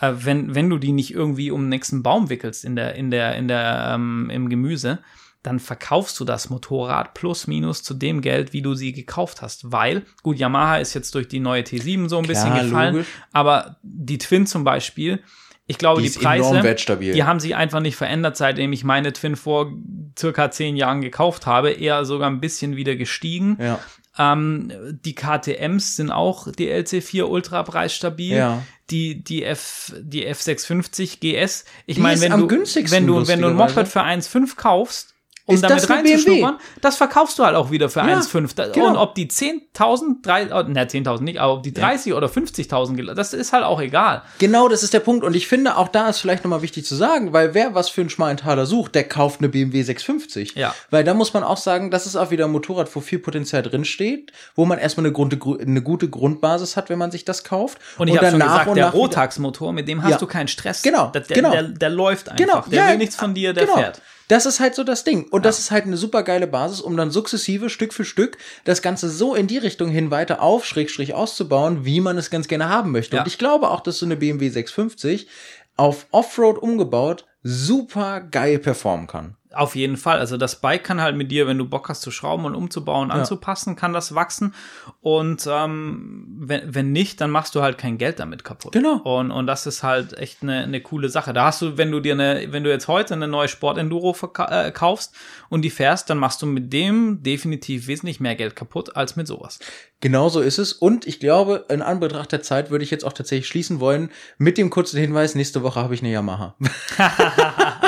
Äh, wenn, wenn du die nicht irgendwie um den nächsten Baum wickelst in der, in der, in der, ähm, im Gemüse, dann verkaufst du das Motorrad plus minus zu dem Geld, wie du sie gekauft hast. Weil, gut, Yamaha ist jetzt durch die neue T7 so ein bisschen
Klar,
gefallen,
logisch.
aber die Twin zum Beispiel, ich glaube,
Die
die, Preise, die haben sich einfach nicht verändert, seitdem ich meine Twin vor circa zehn Jahren gekauft habe, eher sogar ein bisschen wieder gestiegen.
ja,
Ähm, die KTMs sind auch die LC4 ultra preisstabil.
Ja.
Die, die F, die F650 GS. Ich meine, wenn du, wenn du, wenn du ein. Moped für 1,5 kaufst, um
Ist
damit
das
reinzuschnuppern, das verkaufst du halt auch wieder für
Ja,
1,5. Da-
genau.
Und ob die 10.000, drei- oh, ne, 10.000 nicht, aber ob die 30 oder 50.000, gel- das ist halt auch egal.
Genau, das ist der Punkt. Und ich finde, auch da ist vielleicht nochmal wichtig zu sagen, weil wer was für einen schmalen Taler sucht, der kauft eine BMW 650.
Ja.
Weil da muss man auch sagen, das ist auch wieder ein Motorrad, wo viel Potenzial drinsteht, wo man erstmal eine, Grund, eine gute Grundbasis hat, wenn man sich das kauft.
Und ich habe schon gesagt,
und
der Rotax-Motor, mit dem hast
Ja.
du keinen Stress.
Genau,
Der, der,
genau.
Der, der läuft einfach.
Genau,
der
ja,
will nichts von dir, der
genau.
fährt.
Das ist halt so das Ding. Und das ist halt eine super geile Basis, um dann sukzessive, Stück für Stück, das Ganze so in die Richtung hin weiter auf, Schrägstrich auszubauen, wie man es ganz gerne haben möchte.
Ja.
Und ich glaube auch, dass so eine BMW 650 auf Offroad umgebaut super geil performen kann.
Auf jeden Fall. Also das Bike kann halt mit dir, wenn du Bock hast zu schrauben und umzubauen, anzupassen, kann das wachsen. Und ähm, wenn, wenn nicht, dann machst du halt kein Geld damit kaputt.
Genau.
Und, und das ist halt echt eine, eine coole Sache. Da hast du, wenn du dir eine, wenn du jetzt heute eine neue Sport-Enduro äh, kaufst und die fährst, dann machst du mit dem definitiv wesentlich mehr Geld kaputt als mit sowas.
Genau so ist es. Und ich glaube, in Anbetracht der Zeit würde ich jetzt auch tatsächlich schließen wollen mit dem kurzen Hinweis, nächste Woche habe ich eine Yamaha.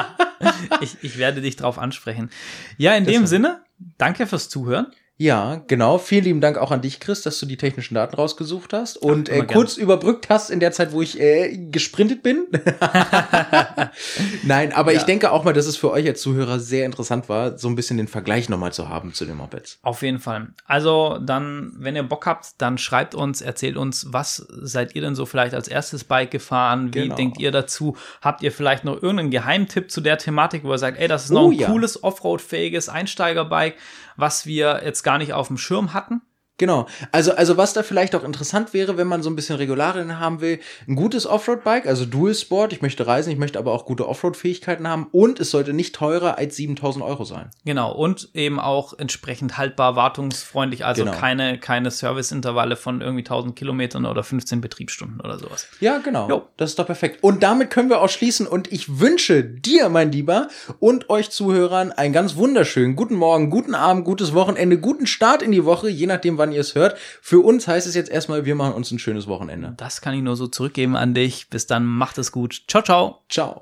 Ich, ich werde dich drauf ansprechen. Ja, in dem Sinne, danke fürs Zuhören.
Ja, genau. Vielen lieben Dank auch an dich, Chris, dass du die technischen Daten rausgesucht hast und äh, kurz überbrückt hast in der Zeit, wo ich äh, gesprintet bin. Nein, aber
Ja.
ich denke auch mal, dass es für euch als Zuhörer sehr interessant war, so ein bisschen den Vergleich nochmal zu haben zu den Mopeds.
Auf jeden Fall. Also dann, wenn ihr Bock habt, dann schreibt uns, erzählt uns, was seid ihr denn so vielleicht als erstes Bike gefahren? Wie
Genau.
denkt ihr dazu? Habt ihr vielleicht noch irgendeinen Geheimtipp zu der Thematik, wo ihr sagt, ey, das ist noch
Oh
ein
ja.
cooles Offroad-fähiges Einsteigerbike, was wir jetzt gar nicht auf dem Schirm hatten?
Genau. Also, also was da vielleicht auch interessant wäre, wenn man so ein bisschen Regularien haben will, ein gutes Offroad-Bike, also Dual Sport, ich möchte reisen, ich möchte aber auch gute Offroad-Fähigkeiten haben und es sollte nicht teurer als 7000 Euro sein.
Genau, und eben auch entsprechend haltbar, wartungsfreundlich, also
Genau.
keine, keine Serviceintervalle von irgendwie 1000 Kilometern oder 15 Betriebsstunden oder sowas.
Ja, genau.
Jo.
Das ist doch perfekt. Und damit können wir auch schließen. Und ich wünsche dir, mein Lieber, und euch Zuhörern einen ganz wunderschönen guten Morgen, guten Abend, gutes Wochenende, guten Start in die Woche, je nachdem, wann ihr es hört. Für uns heißt es jetzt erstmal, wir machen uns ein schönes Wochenende.
Das kann ich nur so zurückgeben an dich. Bis dann, macht es gut. Ciao, ciao.
Ciao.